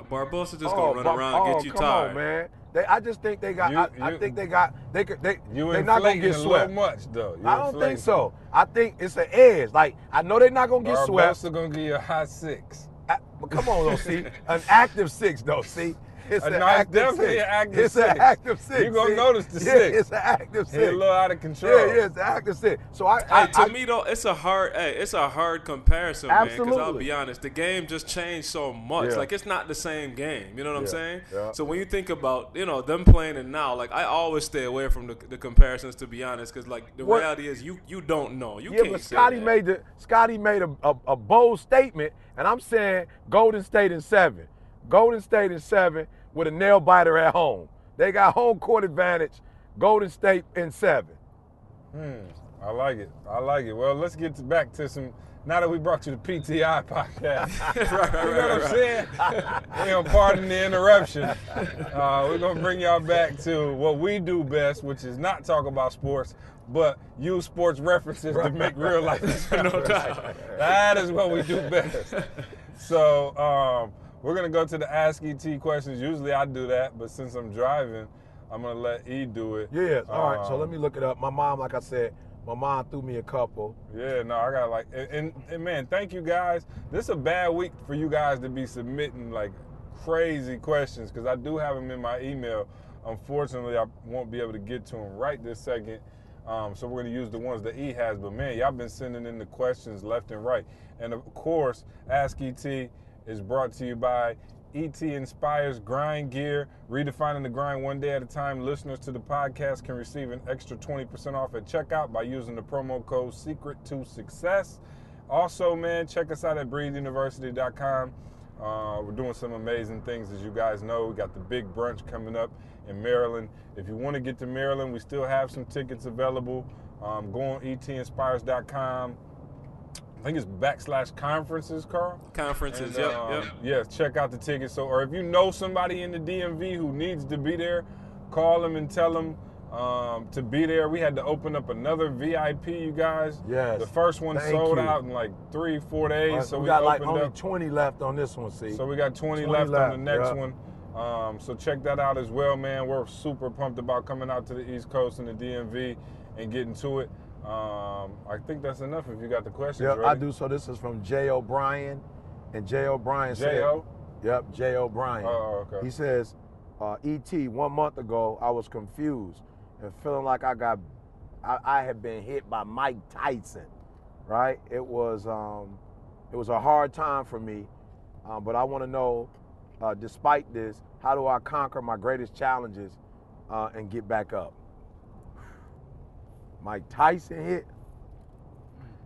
Barbosa just oh, gonna run Bar- around and oh, get you come tired. on, man. They, I just think they got. You- I, I think they got. They could. They. You They're not gonna get a swept. much though. You I don't think so. I think it's an edge. Like I know they're not gonna get swept. Barbosa gonna give you a high six. I- but come on, though. See, an active six, though. See, it's Uh, an it's active definitely six. an active it's six. an active six. You gonna notice the yeah, six. It's an active He a little out of control. Yeah, yeah, it's an active six. So I, Hey, I, to I me though, it's a hard. Hey, it's a hard comparison, man. Because I'll be honest, the game just changed so much. Yeah. Like it's not the same game. You know what I'm saying? yeah. So when you think about you know them playing it now, like I always stay away from the, the comparisons to be honest, because like the What- reality is you you don't know. You yeah, can't. but Scotty made the Scotty made a, a, a bold statement, and I'm saying Golden State in seven. Golden State in seven with a nail biter at home. They got home court advantage. Golden State in seven. Hmm, I like it. I like it. Well, let's get to back to some. Now that we brought you the PTI podcast, you know what I'm saying? pardon the interruption. Uh, we're gonna bring y'all back to what we do best, which is not talk about sports, but use sports references to make real life. no doubt. That is what we do best. So um, we're gonna go to the Ask ET questions. Usually I do that, but since I'm driving, I'm gonna let E do it. Yeah. All right. So Um, let me look it up. My mom, like I said, my mom threw me a couple. Yeah, no, I got like, and, and, and man, thank you guys. This is a bad week for you guys to be submitting like crazy questions because I do have them in my email. Unfortunately, I won't be able to get to them right this second. Um, so we're gonna use the ones that E has. But man, y'all been sending in the questions left and right. And of course, Ask ET is brought to you by ET Inspires Grind Gear. Redefining the grind one day at a time. Listeners to the podcast can receive an extra 20% off at checkout by using the promo code Secret to Success. Also, man, check us out at breatheuniversity.com. Uh, we're doing some amazing things, as you guys know. We got the big brunch coming up in Maryland. If you want to get to Maryland, we still have some tickets available. Um, go on etinspires.com. I think it's backslash conferences, Carl. Conferences, And, yep, um, yep. Yes, check out the tickets. So, or if you know somebody in the DMV who needs to be there, call them and tell them um, to be there. We had to open up another VIP, you guys. Yes. The first one Thank sold you. out in like three, four days. Uh, so we we, got like only up. 20 left on this one. See. So we got 20, 20 left, left, on the next yeah. one. Um, so check that out as well, man. We're super pumped about coming out to the East Coast and the DMV and getting to it. Um, I think that's enough. If you got the questions, yeah, ready. I do. So this is from Jay O'Brien, and Jay O'Brien said, J.O.? Yep, Jay O'Brien. Oh, okay. He says, uh, "Et, one month ago, I was confused and feeling like I got, I, I had been hit by Mike Tyson. Right? It was, um, it was a hard time for me, um, but I want to know, uh, despite this, how do I conquer my greatest challenges uh, and get back up? Mike Tyson hit.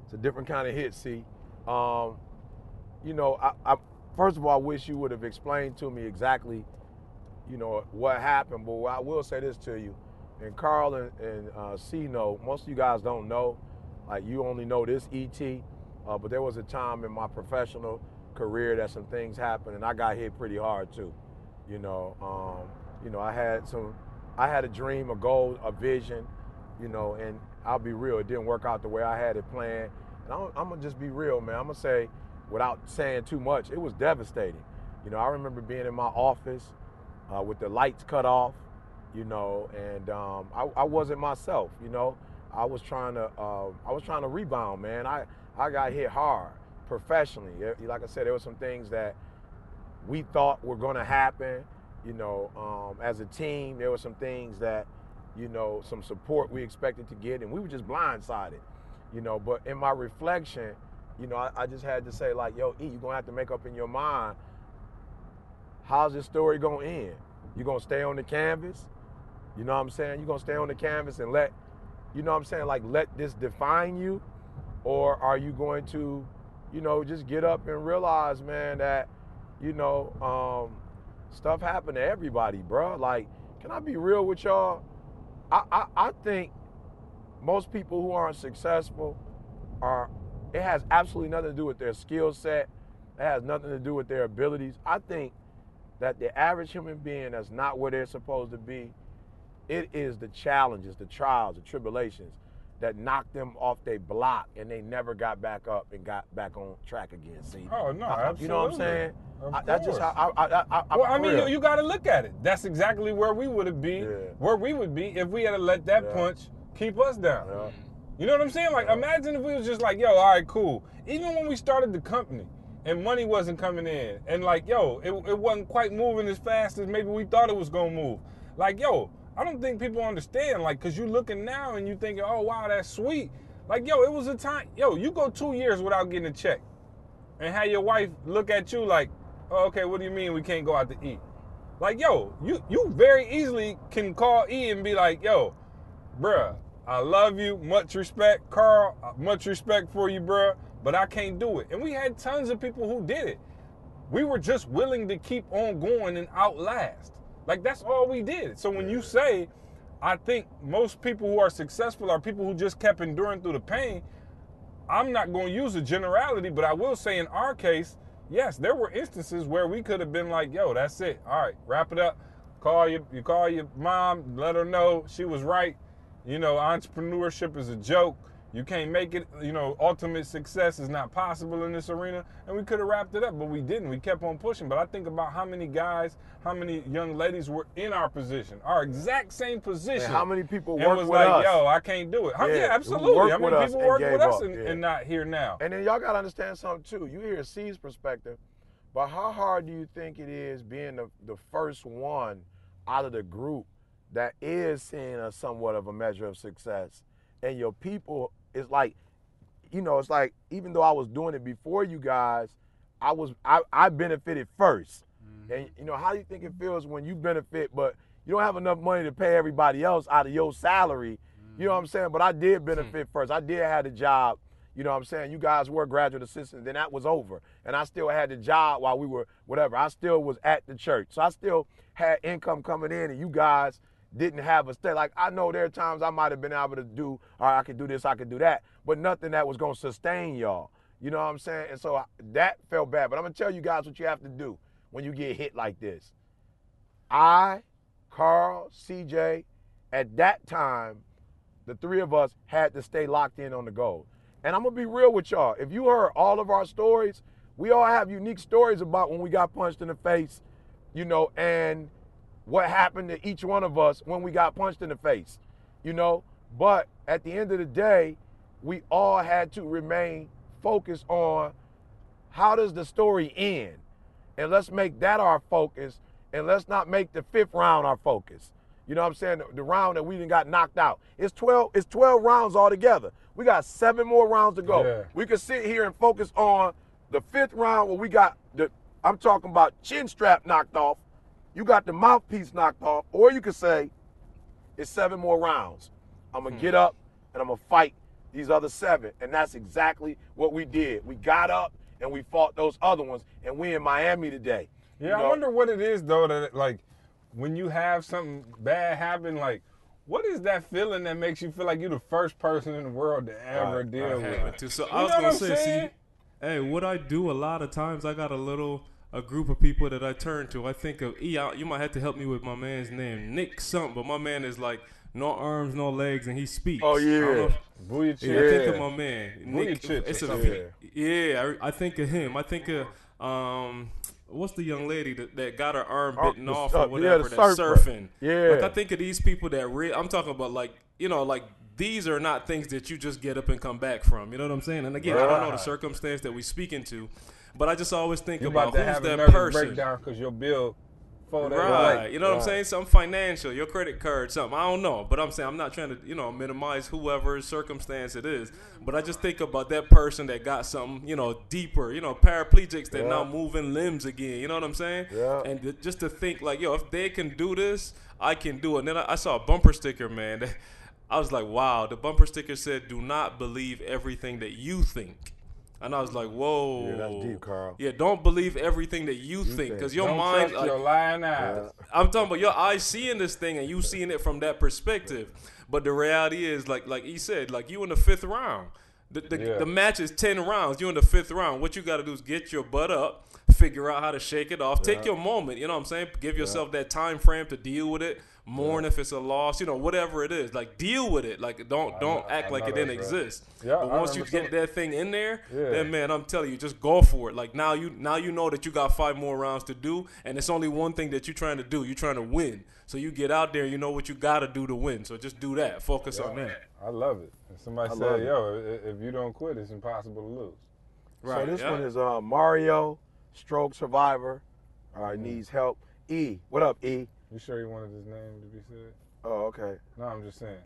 It's a different kind of hit. See, um, you know, I, I first of all, I wish you would have explained to me exactly, you know, what happened. But I will say this to you, and Carl and, and uh, C know. Most of you guys don't know, like you only know this ET. Uh, but there was a time in my professional career that some things happened, and I got hit pretty hard too. You know, um, you know, I had some, I had a dream, a goal, a vision, you know, and I'll be real, it didn't work out the way I had it planned. And I'm, I'm gonna just be real, man. I'm gonna say, without saying too much, it was devastating. You know, I remember being in my office uh, with the lights cut off, you know, and um, I, I wasn't myself. You know, I was trying to, uh, I was trying to rebound, man. I, I got hit hard professionally. Like I said, there were some things that we thought were to happen. You know, um, as a team, there were some things that, you know, some support we expected to get, and we were just blindsided. You know, but in my reflection, you know, I, I just had to say like, yo, E, you're gonna have to make up in your mind. How's this story gonna end? You gonna stay on the canvas? You know what I'm saying? You gonna stay on the canvas and let, you know what I'm saying, like let this define you, or are you going to, you know, just get up and realize, man, that, you know, um, stuff happen to everybody, bro. Like, can I be real with y'all? I, I, I think most people who aren't successful are, it has absolutely nothing to do with their skill set. It has nothing to do with their abilities. I think that the average human being that's not where they're supposed to be, it is the challenges, the trials, the tribulations that knocked them off their block and they never got back up and got back on track again. See? Oh, no, I- You know what I'm saying? I, that's just how I, I, I, I Well, I mean, real. you, you got to look at it. That's exactly where we would have been, Yeah. where we would be if we had to let that Yeah. punch keep us down. Yeah. You know what I'm saying? Like, imagine if we was just like, yo, all right, cool. Even when we started the company and money wasn't coming in, and like, yo, it, it wasn't quite moving as fast as maybe we thought it was gonna move. Like, yo, I don't think people understand. Like, cause you looking now and you thinking, oh wow, that's sweet. Like, yo, it was a time. Yo, you go two years without getting a check, and have your wife look at you like, oh, okay, what do you mean we can't go out to eat? Like, yo, you you very easily can call E and be like, yo, bruh, I love you, much respect, Carl, uh, much respect for you, bruh, but I can't do it. And we had tons of people who did it. We were just willing to keep on going and outlast. Like that's all we did. So when you say, I think most people who are successful are people who just kept enduring through the pain. I'm not going to use a generality, but I will say in our case, yes, there were instances where we could have been like, "Yo, that's it. All right, wrap it up. Call your you call your mom, let her know she was right. You know, entrepreneurship is a joke. You can't make it. You know, ultimate success is not possible in this arena. And we could have wrapped it up, but we didn't. We kept on pushing. But I think about how many guys, how many young ladies were in our position, our exact same position. And how many people work with that? and was with like, us? yo, I can't do it. Yeah, yeah, absolutely. How many people and work with us and, yeah. and not here now? And then y'all gotta understand something too. You hear C's perspective, but how hard do you think it is being the, the first one out of the group that is seeing a somewhat of a measure of success? And your people is like, you know, it's like even though I was doing it before you guys, I was I, I benefited 1st mm-hmm. And you know, how do you think it feels when you benefit, but you don't have enough money to pay everybody else out of your salary? You know what mm-hmm. I'm saying? But I did hmm. benefit first. I did have the job. You know what I'm saying? You guys were graduate assistants, then that was over. And I still had the job while we were whatever. I still was at the church. So I still had income coming in and you guys didn't have a stay. Like I know there are times I might have been able to do, all right, I could do this, I could do that, but nothing that was gonna sustain y'all. You know what I'm saying? And so I, that felt bad. But I'm gonna tell you guys what you have to do when you get hit like this. I, Carl, CJ, at that time, the three of us had to stay locked in on the goal. And I'm gonna be real with y'all. If you heard all of our stories, we all have unique stories about when we got punched in the face, you know, and what happened to each one of us when we got punched in the face, you know. But at the end of the day, we all had to remain focused on how does the story end? And let's make that our focus. And let's not make the fifth round our focus. You know what I'm saying? The, round that we didn't got knocked out. It's 12, it's 12 rounds altogether. We got seven more rounds to go. Yeah. We could sit here and focus on the fifth round where we got the I'm talking about chin strap knocked off. You got the mouthpiece knocked off. Or you could say, it's seven more rounds. I'm gonna hmm. get up and I'm gonna fight these other seven. And that's exactly what we did. We got up and we fought those other ones, and we in Miami today. Yeah, You I wonder what it is though that like when you have something bad happen, like what is that feeling that makes you feel like you're the first person in the world to ever Right, deal with? happened to. So You I was gonna say, see, hey, what I do a lot of times, I got a little a group of people that I turn to. I think of E. I- You might have to help me with my man's name, Nick something, but my man is like no arms, no legs, and he speaks. Oh, I yeah. if- Booyah yeah, I think of my man. Booyah Nick, Chips it's a yeah. I, I think of him. I think of um, what's the young lady that, that got her arm Oh, bitten the off or whatever the that's surfing. Yeah. Like I think of these people that re- I'm talking about like you know like these are not things that you just get up and come back from. You know what I'm saying? And again, I don't know the circumstance that we speaking to, but I just always think You about about who's that person. breakdown because your bill days Right. You know what I'm saying? Something financial, your credit card, something. I don't know. But I'm saying I'm not trying to, you know, minimize whoever's circumstance it is. But I just think about that person that got something, you know, deeper, you know, paraplegics that Yeah. now moving limbs again. You know what I'm saying? Yeah. And th- just to think like, yo, if they can do this, I can do it. And then I, I saw a bumper sticker, man. that- I was like, wow. The bumper sticker said, do not believe everything that you think. And I was like, whoa. Yeah, that's deep, Carl. Yeah, don't believe everything that you, think. think. Because your Don't mind, trust like, your lying eyes. I'm talking about your eyes seeing this thing and you seeing it from that perspective. But the reality is, like like he said, like you in the fifth round. The the, Yeah. the match is ten rounds. You're in the fifth round. What you got to do is get your butt up, figure out how to shake it off, take your moment. You know what I'm saying? Give yourself that time frame to deal with it. Mourn if it's a loss. You know whatever it is. Like deal with it. Like don't don't know- act I like know it didn't right. exist. Yeah, but once you get that thing in there, Yeah. then man, I'm telling you, just go for it. Like now you now you know that you got five more rounds to do, and it's only one thing that you're trying to do. You're trying to win. So you get out there, you know what you got to do to win. So just do that. Focus on that. I love it. And somebody I said, "Yo, i- if you don't quit, it's impossible to lose." Right. So this yeah. one is uh, Mario, stroke survivor, uh, Hmm. needs help. E, what up, E? You sure you wanted his name to be said? Oh, okay. No, I'm just saying.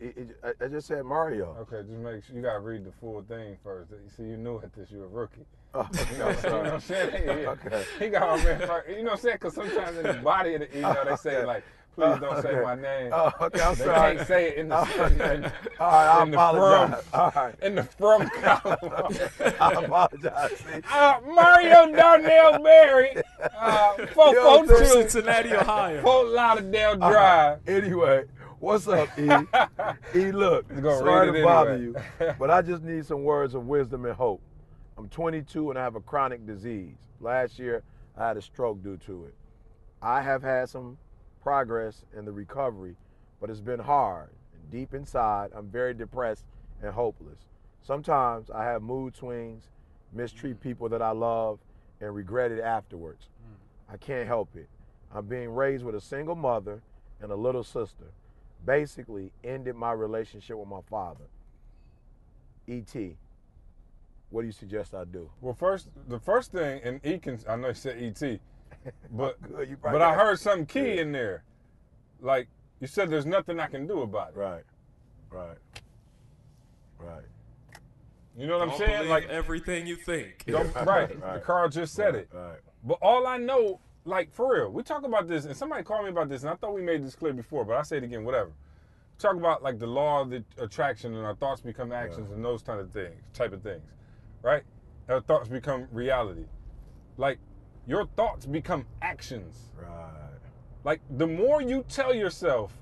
I just said Mario. Okay, just make sure you gotta read the full thing first. You see, you knew at this, you're a rookie. Oh, You know, you know what I'm saying? Yeah. Okay. He got there first. You know what I'm saying? Because sometimes in the body of the email they say like, "Please don't say my name." Oh, okay, I'm they sorry. can't say it in the Okay. in, All right, I in the apologize. from. All right. in the from column. I apologize. Uh, Mario Darnell Berry. Uh, Fort, Fort Cincinnati, Ohio. Fort Lauderdale. Drive. Anyway, what's up, E? E, look, sorry to it bother you, but I just need some words of wisdom and hope. I'm 22 and I have a chronic disease. Last year, I had a stroke due to it. I have had some progress in the recovery, but it's been hard. And Deep inside, I'm very depressed and hopeless. Sometimes I have mood swings, mistreat mm. people that I love, and regret it afterwards. Mm. I can't help it. I'm being raised with a single mother and a little sister. Basically, ended my relationship with my father. E.T., what do you suggest I do? Well, first, the first thing, and E can, I know you said ET, but Good, you but I heard something key Yeah. in there. Like you said, there's nothing I can do about it. Right, right, right. You know what I'm saying? Like, everything you think. don't, right. right. Carl just said it. Right. But all I know, like for real, we talk about this, and somebody called me about this, and I thought we made this clear before, but I say it again, whatever. Talk about like the law of the attraction and our thoughts become actions and those kind of things, type of things, right? Our thoughts become reality. Like your thoughts become actions. Right. Like the more you tell yourself,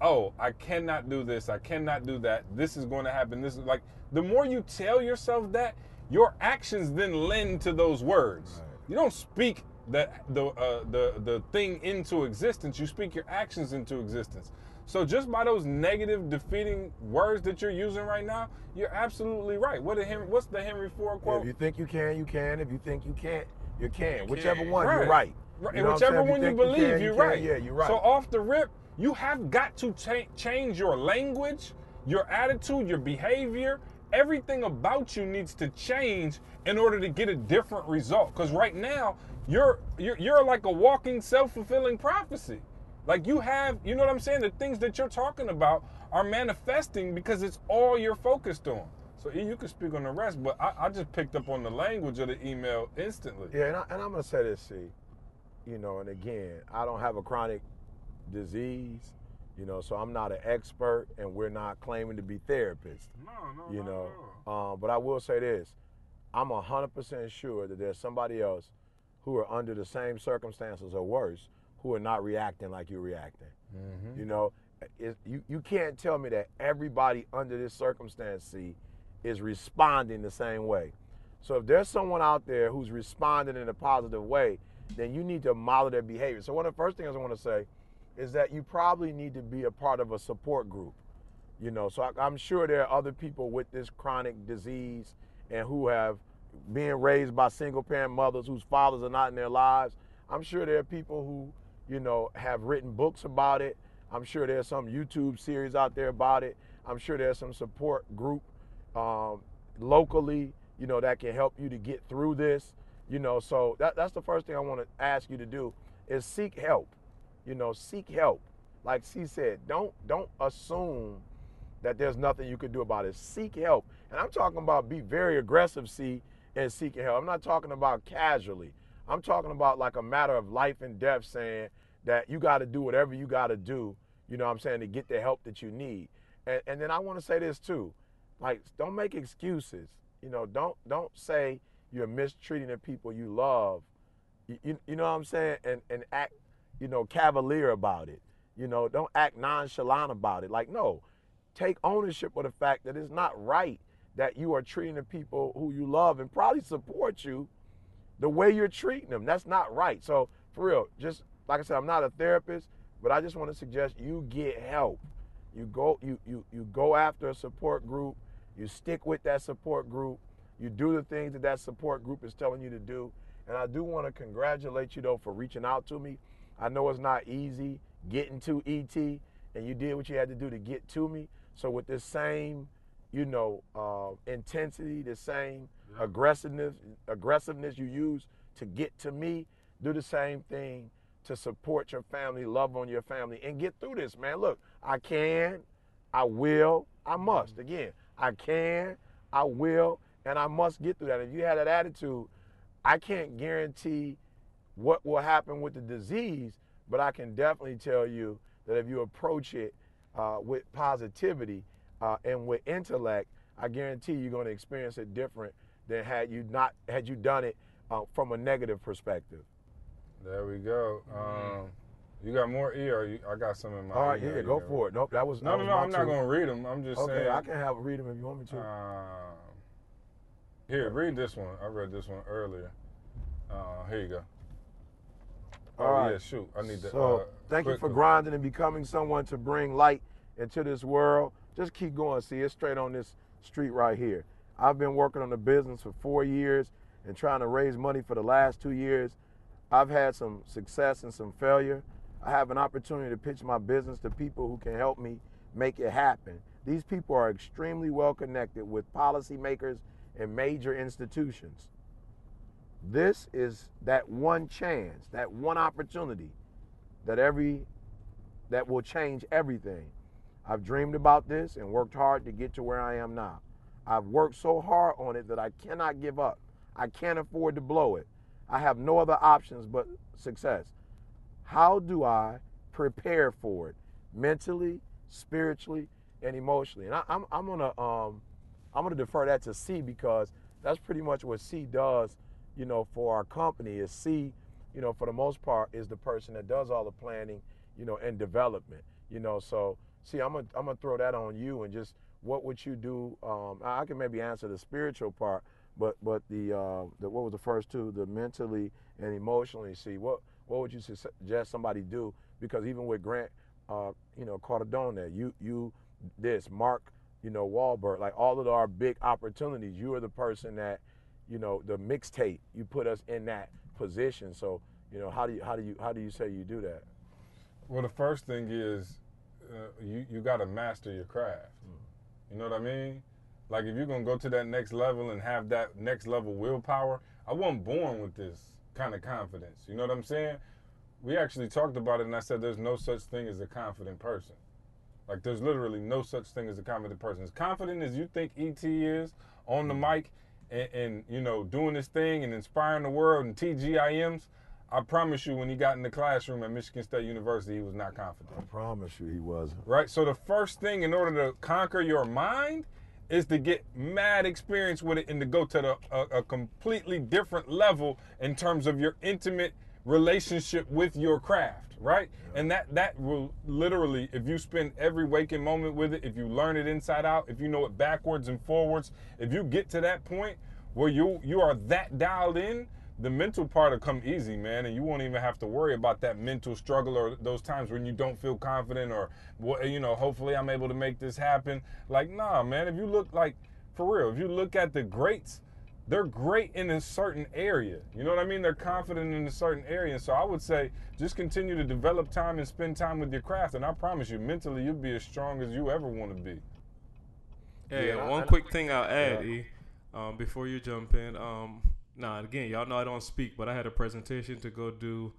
"Oh, I cannot do this. I cannot do that. This is going to happen. This is like the more you tell yourself that, your actions then lend to those words. Right. You don't speak the the uh, the the thing into existence. You speak your actions into existence. So just by those negative, defeating words that you're using right now, you're absolutely right. What Henry? What's the Henry Ford quote? if you think you can, you can. If you think you can't, you can. You Whichever can. one, Right. you're right. Right, You know whichever one you think believe, you you're can. right. Yeah, you're right. So off the rip, you have got to cha- change your language, your attitude, your behavior. Everything about you needs to change in order to get a different result. Because right now, you're, you're you're like a walking self-fulfilling prophecy. Like you have, you know what I'm saying? The things that you're talking about are manifesting because it's all you're focused on. So E, you can speak on the rest, but I, I just picked up on the language of the email instantly. Yeah, and, I, and I'm gonna say this, see, you know, and again, I don't have a chronic disease, you know, so I'm not an expert, and we're not claiming to be therapists, No, no, you not know. at. Um, but I will say this: I'm hundred percent sure that there's somebody else who are under the same circumstances or worse who are not reacting like you're reacting. Mm-hmm. You know, it, you you can't tell me that everybody under this circumstance see, is responding the same way. So if there's someone out there who's responding in a positive way, then you need to model their behavior. So one of the first things I want to say is that you probably need to be a part of a support group. You know, so I, I'm sure there are other people with this chronic disease and who have been raised by single parent mothers whose fathers are not in their lives. I'm sure there are people who, you know, have written books about it. I'm sure there's some YouTube series out there about it. I'm sure there's some support group um, locally, you know, that can help you to get through this. You know, so that, that's the first thing I want to ask you to do is seek help. You know, seek help. Like she said, don't don't assume that there's nothing you can do about it. Seek help. And I'm talking about be very aggressive, C, in seeking help. I'm not talking about casually. I'm talking about like a matter of life and death saying that you got to do whatever you got to do, you know what I'm saying, to get the help that you need. And, and then I want to say this too. Like, don't make excuses. You know, don't don't say you're mistreating the people you love. You, you, you know what I'm saying? And and act, you know, cavalier about it. You know, don't act nonchalant about it. Like, no, take ownership of the fact that it's not right that you are treating the people who you love and probably support you the way you're treating them. That's not right. So for real, just like I said, I'm not a therapist, but I just want to suggest you get help. You go you you you go after a support group, you stick with that support group, you do the things that that support group is telling you to do. And I do want to congratulate you though for reaching out to me. I know it's not easy getting to ET and you did what you had to do to get to me. So with this same, you know, uh, intensity, the same aggressiveness, aggressiveness you use to get to me, do the same thing to support your family, love on your family, and get through this, man. Look, I can, I will, I must. Again, I can, I will, and I must get through that. If you had that attitude, I can't guarantee what will happen with the disease, but I can definitely tell you that if you approach it uh, with positivity uh, and with intellect, I guarantee you're going to experience it different than had you not had you done it uh, from a negative perspective. There we go. Um, you got more E or you, I got some in my. All right, yeah, go for it. Nope, that was No, that no, was no. I'm not gonna read them. I'm just Okay, saying. I can have read them if you want me to. Um, here, read this one. I read this one earlier. Uh, here you go. All oh right. yeah, shoot. I need to. So uh, thank you for grinding and becoming someone to bring light into this world. Just keep going. See, it's straight on this street right here. I've been working on the business for four years and trying to raise money for the last two years. I've had some success and some failure. I have an opportunity to pitch my business to people who can help me make it happen. These people are extremely well connected with policymakers and major institutions. This is that one chance, that one opportunity that every that will change everything. I've dreamed about this and worked hard to get to where I am now. I've worked so hard on it that I cannot give up. I can't afford to blow it. I have no other options but success. How do I prepare for it mentally, spiritually, and emotionally? And I, am I'm gonna um, I'm gonna defer that to C because that's pretty much what C does. You know, for our company is C. You know, for the most part, is the person that does all the planning. You know, and development. You know, so see, I'm gonna I'm gonna throw that on you and just what would you do? Um, I I can maybe answer the spiritual part, but but the, uh, the what was the first two? The mentally and emotionally. See, what what would you suggest somebody do? Because even with Grant, uh, you know, Cardone, you you this Mark, you know, Wahlberg, like all of our big opportunities. You are the person that, you know, the mixtape. You put us in that position. So you know, how do you how do you how do you say you do that? Well, the first thing is uh, you you got to master your craft. You know what I mean? Like if you're gonna go to that next level and have that next level willpower, I wasn't born with this kind of confidence. You know what I'm saying? We actually talked about it, and I said there's no such thing as a confident person. Like there's literally no such thing as a confident person. As confident as you think ET is on the mic and, and you know doing this thing and inspiring the world and TGIMs, I promise you, when he got in the classroom at Michigan State University, he was not confident I promise you, he wasn't. right? So the first thing in order to conquer your mind is to get mad experience with it and to go to the, a, a completely different level in terms of your intimate relationship with your craft, right? And that that will literally, if you spend every waking moment with it, if you learn it inside out, if you know it backwards and forwards, if you get to that point where you you are that dialed in, the mental part will come easy, man, and you won't even have to worry about that mental struggle or those times when you don't feel confident or you know, hopefully I'm able to make this happen. Like, nah, man, if you look like for real, if you look at the greats, they're great in a certain area. You know what I mean? They're confident in a certain area. And so I would say just continue to develop time and spend time with your craft. And I promise you, mentally, you'll be as strong as you ever want to be. Hey, Yeah, and I- one I- quick thing I'll add, Yeah. E, um, before you jump in. Um, nah, again, y'all know I don't speak, but I had a presentation to go do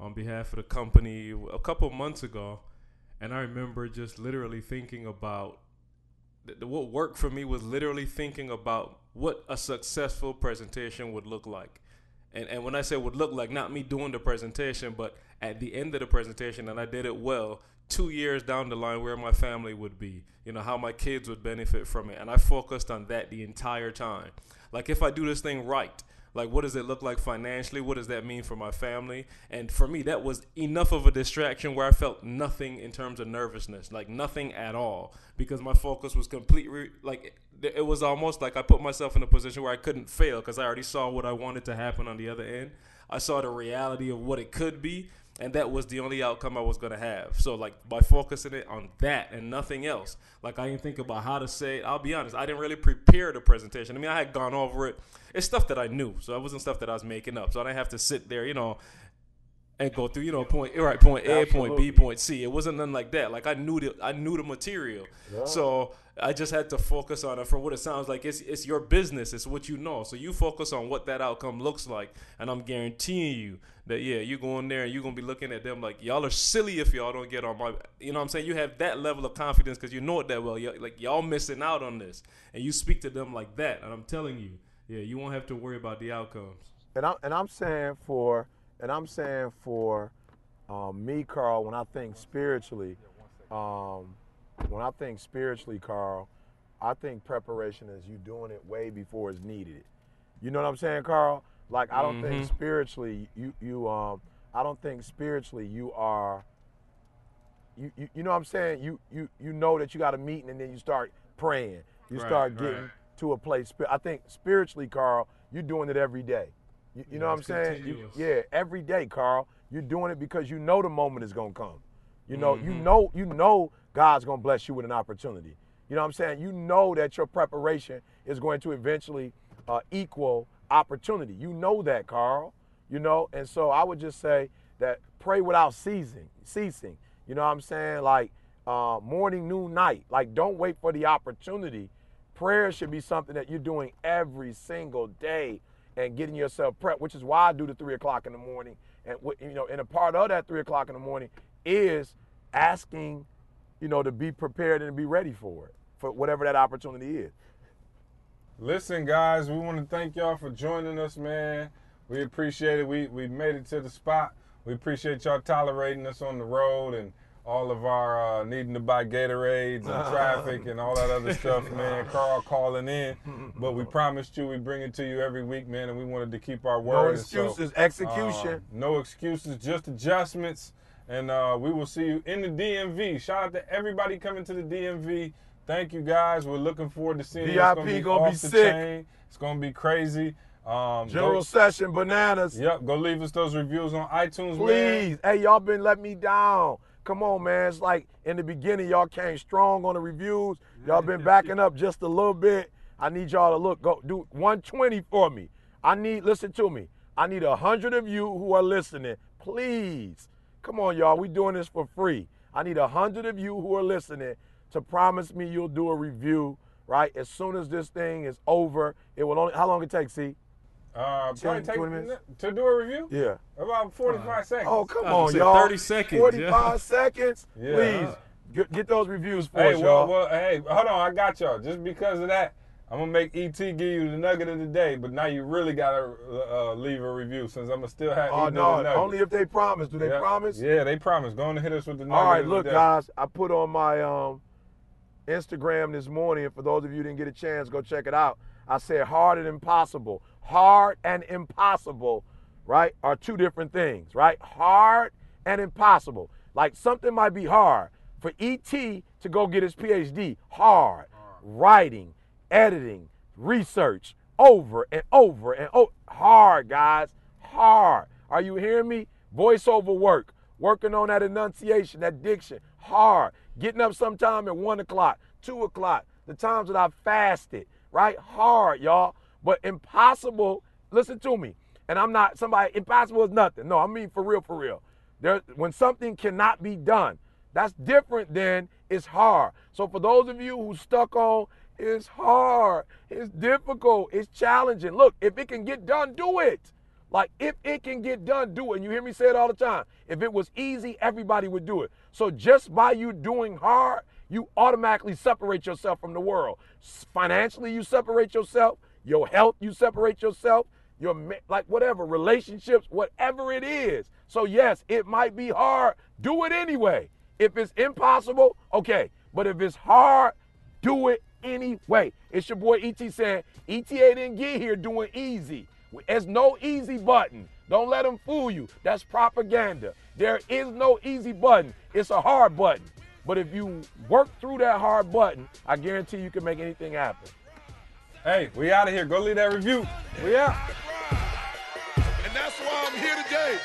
on behalf of the company a couple months ago, and I remember just literally thinking about th- what worked for me was literally thinking about what a successful presentation would look like. And, and when I say would look like, not me doing the presentation, but at the end of the presentation, and I did it well, two years down the line, where my family would be, you know, how my kids would benefit from it. And I focused on that the entire time. Like, if I do this thing right, like, what does it look like financially? What does that mean for my family? And for me, that was enough of a distraction where I felt nothing in terms of nervousness, like nothing at all, because my focus was completely like it, it was almost like I put myself in a position where I couldn't fail because I already saw what I wanted to happen on the other end. I saw the reality of what it could be, and that was the only outcome I was gonna have. So like by focusing it on that and nothing else, like I didn't think about how to say. It. I'll be honest, I didn't really prepare the presentation. I mean, I had gone over it. It's stuff that I knew, so it wasn't stuff that I was making up. So I didn't have to sit there, you know, and go through, you know, point right, point A, point B, point C. It wasn't nothing like that. Like I knew the I knew the material, so I just had to focus on it for what it sounds like. It's it's your business. It's what you know. So you focus on what that outcome looks like, and I'm guaranteeing you that yeah, you go in there and you're gonna be looking at them like y'all are silly if y'all don't get on my. You know what I'm saying? You have that level of confidence because you know it that well. you like y'all missing out on this, and you speak to them like that. And I'm telling you, yeah, you won't have to worry about the outcomes. And I'm and I'm saying for and I'm saying for um, me, Carl, when I think spiritually, um, when I think spiritually, Carl, I think preparation is you doing it way before it's needed. You know what I'm saying, Carl? Like I don't think spiritually you you um I don't think spiritually you are. You, you, you know what I'm saying? You you you know that you got a meeting and then you start praying. You Right, start right. getting to a place. I think spiritually, Carl, you're doing it every day. You, you know what I'm saying? You- yeah, every day, Carl. You're doing it because you know the moment is gonna come. You know, you Mm-hmm. know, you know God's gonna bless you with an opportunity. You know what I'm saying? You know that your preparation is going to eventually uh, equal opportunity. You know that, Carl. You know, and so I would just say that pray without ceasing, ceasing. You know what I'm saying? Like uh, morning, noon, night. Like don't wait for the opportunity. Prayer should be something that you're doing every single day and getting yourself prepped, which is why I do the three o'clock in the morning. And you know, and a part of that three o'clock in the morning is asking, you know, to be prepared and be ready for it, for whatever that opportunity is. Listen, guys, we want to thank y'all for joining us, man. We appreciate it. We we made it to the spot. We appreciate y'all tolerating us on the road and all of our uh, needing to buy Gatorades and traffic and all that other stuff, man. Carl calling in, but we promised you we bring it to you every week, man, and we wanted to keep our word. No And so, excuses, execution. uh, no excuses, just adjustments. And uh, we will see you in the DMV. Shout out to everybody coming to the DMV. Thank you guys. We're looking forward to seeing you. It's VIP gonna be, gonna be sick. chain. It's gonna be crazy. Um, General go, session, bananas. Yep. Go leave us those reviews on iTunes, man. Please. Hey, y'all been letting me down. Come on, man. It's like in the beginning, y'all came strong on the reviews. Y'all been backing up just a little bit. I need y'all to look, go do 120 for me. I need, listen to me. I need a hundred of you who are listening. Please. Come on, y'all. We doing this for free. I need a hundred of you who are listening to promise me you'll do a review, right? As soon as this thing is over, it will only, how long it take, see? Uh, 10, probably take 20 minutes? to do a review. Yeah. About 45 seconds. Oh, come on, said y'all. 30 seconds, 45 yeah. seconds. Yeah. Please get, get those reviews for Hey, us, well, y'all. well, hey, hold on. I got y'all. Just because of that, I'm gonna make ET give you the nugget of the day. But now you really gotta uh, leave a review since I'm gonna still have. oh no, the nugget. only if they promise. Do they Yeah. promise? Yeah, they promise. Go on and hit us with the nugget. All right, of the look, day. guys. I put on my um, Instagram this morning, and for those of you who didn't get a chance, go check it out. I said harder than impossible. Hard and impossible, right, are two different things, right? Hard and impossible. Like something might be hard for ET to go get his PhD. Hard. Writing, editing, research, over and over and over. Hard, guys. Hard. Are you hearing me? Voiceover work, working on that enunciation, that diction. Hard. Getting up sometime at one o'clock, two o'clock, the times that I've fasted, right? Hard, y'all. But impossible, listen to me. And I'm not somebody, impossible is nothing. No, I mean for real, for real. There, when something cannot be done, that's different than it's hard. So for those of you who stuck on, it's hard, it's difficult, it's challenging. Look, if it can get done, do it. Like if it can get done, do it. And you hear me say it all the time. If it was easy, everybody would do it. So just by you doing hard, you automatically separate yourself from the world. Financially, you separate yourself. Your health, you separate yourself. Your like whatever relationships, whatever it is. So yes, it might be hard. Do it anyway. If it's impossible, okay. But if it's hard, do it anyway. It's your boy ET saying ETA didn't get here doing easy. There's no easy button. Don't let them fool you. That's propaganda. There is no easy button. It's a hard button. But if you work through that hard button, I guarantee you can make anything happen. Hey, we out of here. Go leave that review. We out. And that's why I'm here today